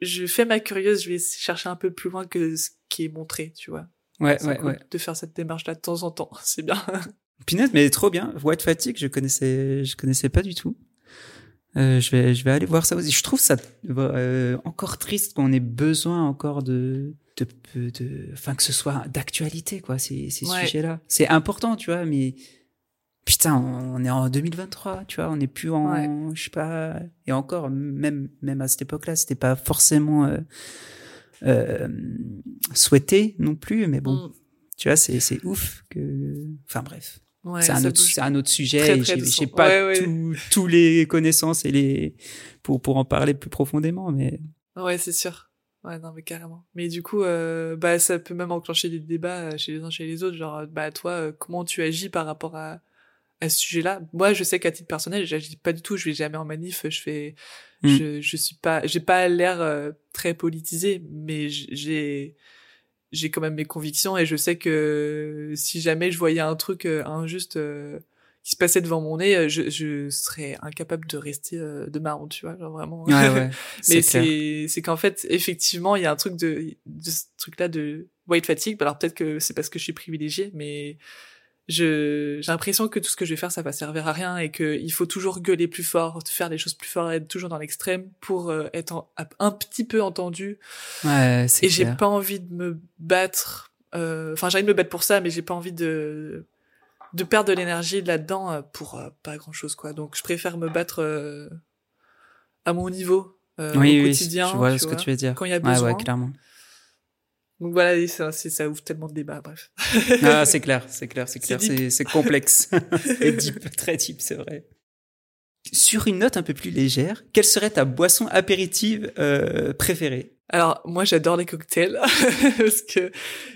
je fais ma curieuse, je vais chercher un peu plus loin que ce qui est montré, tu vois. Ouais, ouais, cool ouais. de faire cette démarche là de temps en temps, c'est bien. Pinot, mais trop bien. White Fatigue, je connaissais, je connaissais pas du tout. Euh, je vais, je vais aller voir ça aussi. Je trouve ça euh, encore triste qu'on ait besoin encore de, de, de, enfin que ce soit d'actualité quoi, ces, ces Ouais. sujets-là. C'est important, tu vois, mais putain, on est en 2023, tu vois, on n'est plus en, je sais pas, et encore même, même à cette époque-là, c'était pas forcément euh, euh, souhaité non plus, mais bon, Mm. tu vois, c'est, c'est ouf que, enfin bref Ouais, c'est un autre, c'est un autre sujet. j'ai, pas Ouais, ouais. tout- tous les connaissances et les pour pour en parler plus profondément, mais Ouais, c'est sûr. Ouais, non, mais carrément. Mais du coup, euh, bah, ça peut même enclencher des débats euh, chez les uns chez les autres. Genre, euh, bah, toi, euh, comment tu agis par rapport à, à ce sujet-là? Moi, je sais qu'à titre personnel, j'agis pas du tout. Je vais jamais en manif. Je fais, Mm. je, je suis pas, j'ai pas l'air euh, très politisé, mais j'ai, j'ai quand même mes convictions et je sais que si jamais je voyais un truc euh, injuste euh, qui se passait devant mon nez, euh, je, je serais incapable de rester euh, de ma honte, tu vois, genre vraiment. ouais, ouais, Mais c'est c'est qu'en fait effectivement il y a un truc de de ce truc là de white fatigue. Alors peut-être que c'est parce que je suis privilégiée, mais j'ai l'impression que tout ce que je vais faire ça va servir à rien et que il faut toujours gueuler plus fort, faire les choses plus fort, être toujours dans l'extrême pour euh, être en- un petit peu entendu. Ouais, Et j'ai pas envie de me battre. euh, Enfin j'ai envie de me battre pour ça, mais j'ai pas envie de de perdre de l'énergie là-dedans euh, pour euh, pas grand chose quoi. Donc je préfère me battre euh, à mon niveau euh, oui, au oui, quotidien. je vois ce vois, que tu veux dire. Quand il y a Ouais, besoin. ouais, clairement. Donc voilà, et ça, ça ouvre tellement de débats, bref. Ah, c'est clair, c'est clair, c'est clair, c'est complexe. c'est deep, très deep, c'est vrai. Sur une note un peu plus légère, quelle serait ta boisson apéritive euh, préférée? Alors moi j'adore les cocktails parce que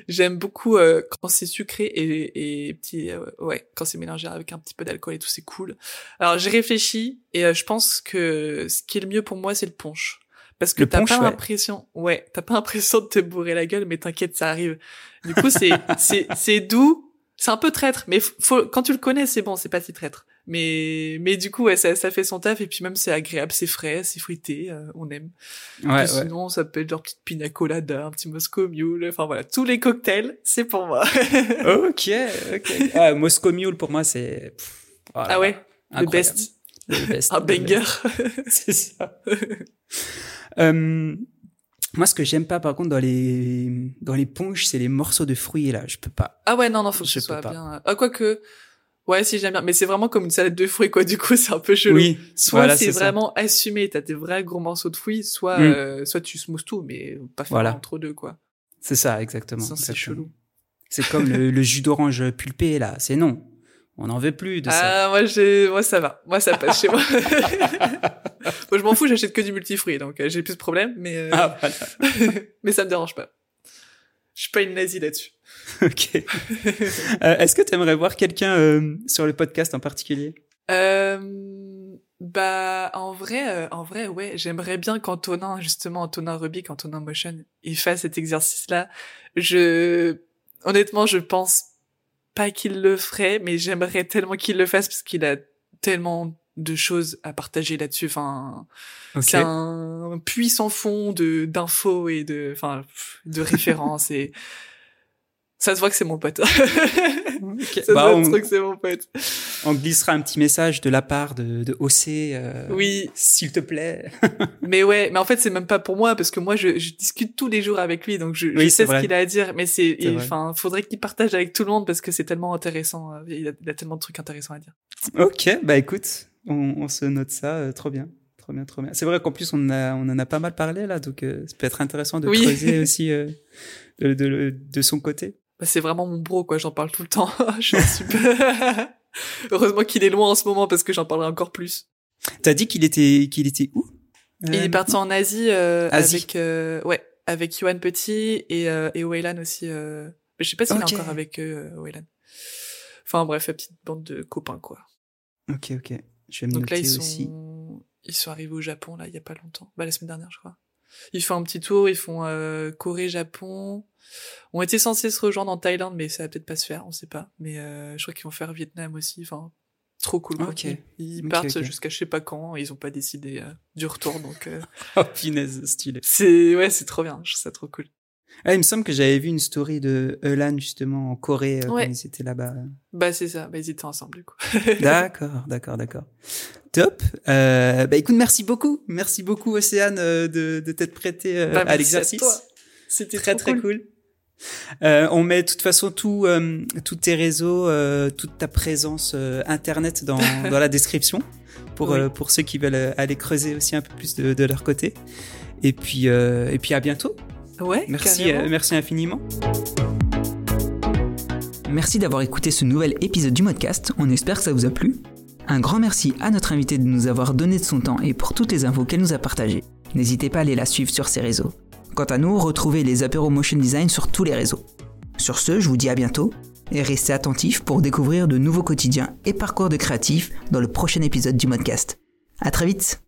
j'aime beaucoup euh, quand c'est sucré et, et petit euh, ouais quand c'est mélangé avec un petit peu d'alcool et tout c'est cool. Alors j'ai réfléchi et euh, je pense que ce qui est le mieux pour moi c'est le punch Parce que Le t'as pas l'impression, ouais, t'as pas l'impression de te bourrer la gueule, mais t'inquiète, ça arrive. Du coup, c'est, c'est, c'est doux, c'est un peu traître, mais faut, quand tu le connais, c'est bon, c'est pas si traître. Mais, mais du coup, ouais, ça, ça fait son taf, et puis même c'est agréable, c'est frais, c'est fruité, euh, on aime. Ouais. Sinon, ça peut être genre petite pina colada, un petit Moscow Mule, enfin voilà, tous les cocktails, c'est pour moi. Ok, ok. Ah, Moscow Mule pour moi c'est. voilà. ah ouais, le Incroyable. best, Le best. un Le banger. C'est ça. Euh, moi, ce que j'aime pas, par contre, dans les dans les punch, c'est les morceaux de fruits là. Je peux pas. Ah ouais, non, non, faut que Je ce soit pas. bien. Ah, quoique, ouais, si j'aime bien. Mais c'est vraiment comme une salade de fruits, quoi. Du coup, c'est un peu chelou. Oui. Soit voilà, c'est ça. vraiment assumé, t'as des vrais gros morceaux de fruits, soit, Mm. euh, soit tu smousses tout, mais pas faire Voilà. entre deux, quoi. C'est ça, exactement. C'est chelou. C'est comme le, le jus d'orange pulpé là. C'est non. On n'en veut plus de ça. Ah, moi, j'ai, moi, ça va. Moi, ça passe chez moi. moi, je m'en fous, j'achète que du multifruit, donc euh, j'ai plus de problème, mais, euh, Ah, voilà. mais ça me dérange pas. Je suis pas une nazie là-dessus. ok. Euh, Est-ce que tu aimerais voir quelqu'un euh, sur le podcast en particulier? Euh, bah, en vrai, euh, en vrai, ouais, j'aimerais bien qu'Antonin, justement, Antonin Rubik, Antonin Motion, il fasse cet exercice-là. Je, honnêtement, je pense pas qu'il le ferait, mais j'aimerais tellement qu'il le fasse parce qu'il a tellement de choses à partager là-dessus. Enfin, Ok. c'est un puits sans fond de d'infos et de, enfin, de références et ça se voit que c'est mon pote. Ça Bah, se on, voit que c'est mon pote. on glissera un petit message de la part de, de OC. euh, Oui, S'il te plaît. Mais ouais, mais en fait c'est même pas pour moi parce que moi je, je discute tous les jours avec lui donc je, je Oui, sais ce qu'il a à dire mais c'est enfin faudrait qu'il partage avec tout le monde parce que c'est tellement intéressant euh, il a, il a tellement de trucs intéressants à dire. Ok, bah écoute, on, on se note ça, euh, trop bien. Trop bien, trop bien. C'est vrai qu'en plus, on, a, on en a pas mal parlé là, donc euh, ça peut être intéressant de Oui. creuser aussi euh, de, de, de son côté. Bah, c'est vraiment mon bro quoi, j'en parle tout le temps. je suis super Heureusement qu'il est loin en ce moment parce que j'en parlerai encore plus. T'as dit qu'il était, qu'il était où Il est parti en Asie, euh, Asie. avec euh, ouais, avec Yohan Petit et euh, et Waylan aussi euh... mais je sais pas s'il Ok. est encore avec eux Waylan. Enfin bref, la petite bande de copains quoi. Ok, ok. Je vais me Donc là, ils aussi. sont, ils sont arrivés au Japon, là, il y a pas longtemps. Bah, la semaine dernière, je crois. Ils font un petit tour, ils font euh, Corée, Japon. On était censés se rejoindre en Thaïlande, mais ça va peut-être pas se faire, on sait pas. Mais euh, je crois qu'ils vont faire Vietnam aussi. Enfin, trop cool. quoi. Ok. Ils, partent jusqu'à je sais pas quand. Ils ont pas décidé euh, du retour, donc euh, Oh, punaise, stylé. c'est ouais, c'est trop bien. Je trouve ça trop cool. Ah, il me semble que j'avais vu une story de Elan justement en Corée euh, Ouais. quand ils étaient là-bas. Bah c'est ça. Bah ils étaient ensemble du coup. D'accord, d'accord, d'accord. Top. Euh, bah écoute, merci beaucoup. Merci beaucoup, Océane, euh, de, de t'être prêté euh, Bah, à l'exercice. C'était très très cool. Euh, on met de toute façon tout, euh, tous tes réseaux, euh, toute ta présence euh, internet dans, dans la description pour Oui. euh, pour ceux qui veulent aller creuser aussi un peu plus de, de leur côté. Et puis euh, et puis à bientôt. Ouais. Merci euh, merci infiniment. Merci d'avoir écouté ce nouvel épisode du podcast, on espère que ça vous a plu. Un grand merci à notre invité de nous avoir donné de son temps et pour toutes les infos qu'elle nous a partagées. N'hésitez pas à aller la suivre sur ses réseaux. Quant à nous, retrouvez les apéros Motion Design sur tous les réseaux. Sur ce, je vous dis à bientôt et restez attentifs pour découvrir de nouveaux quotidiens et parcours de créatifs dans le prochain épisode du podcast. À très vite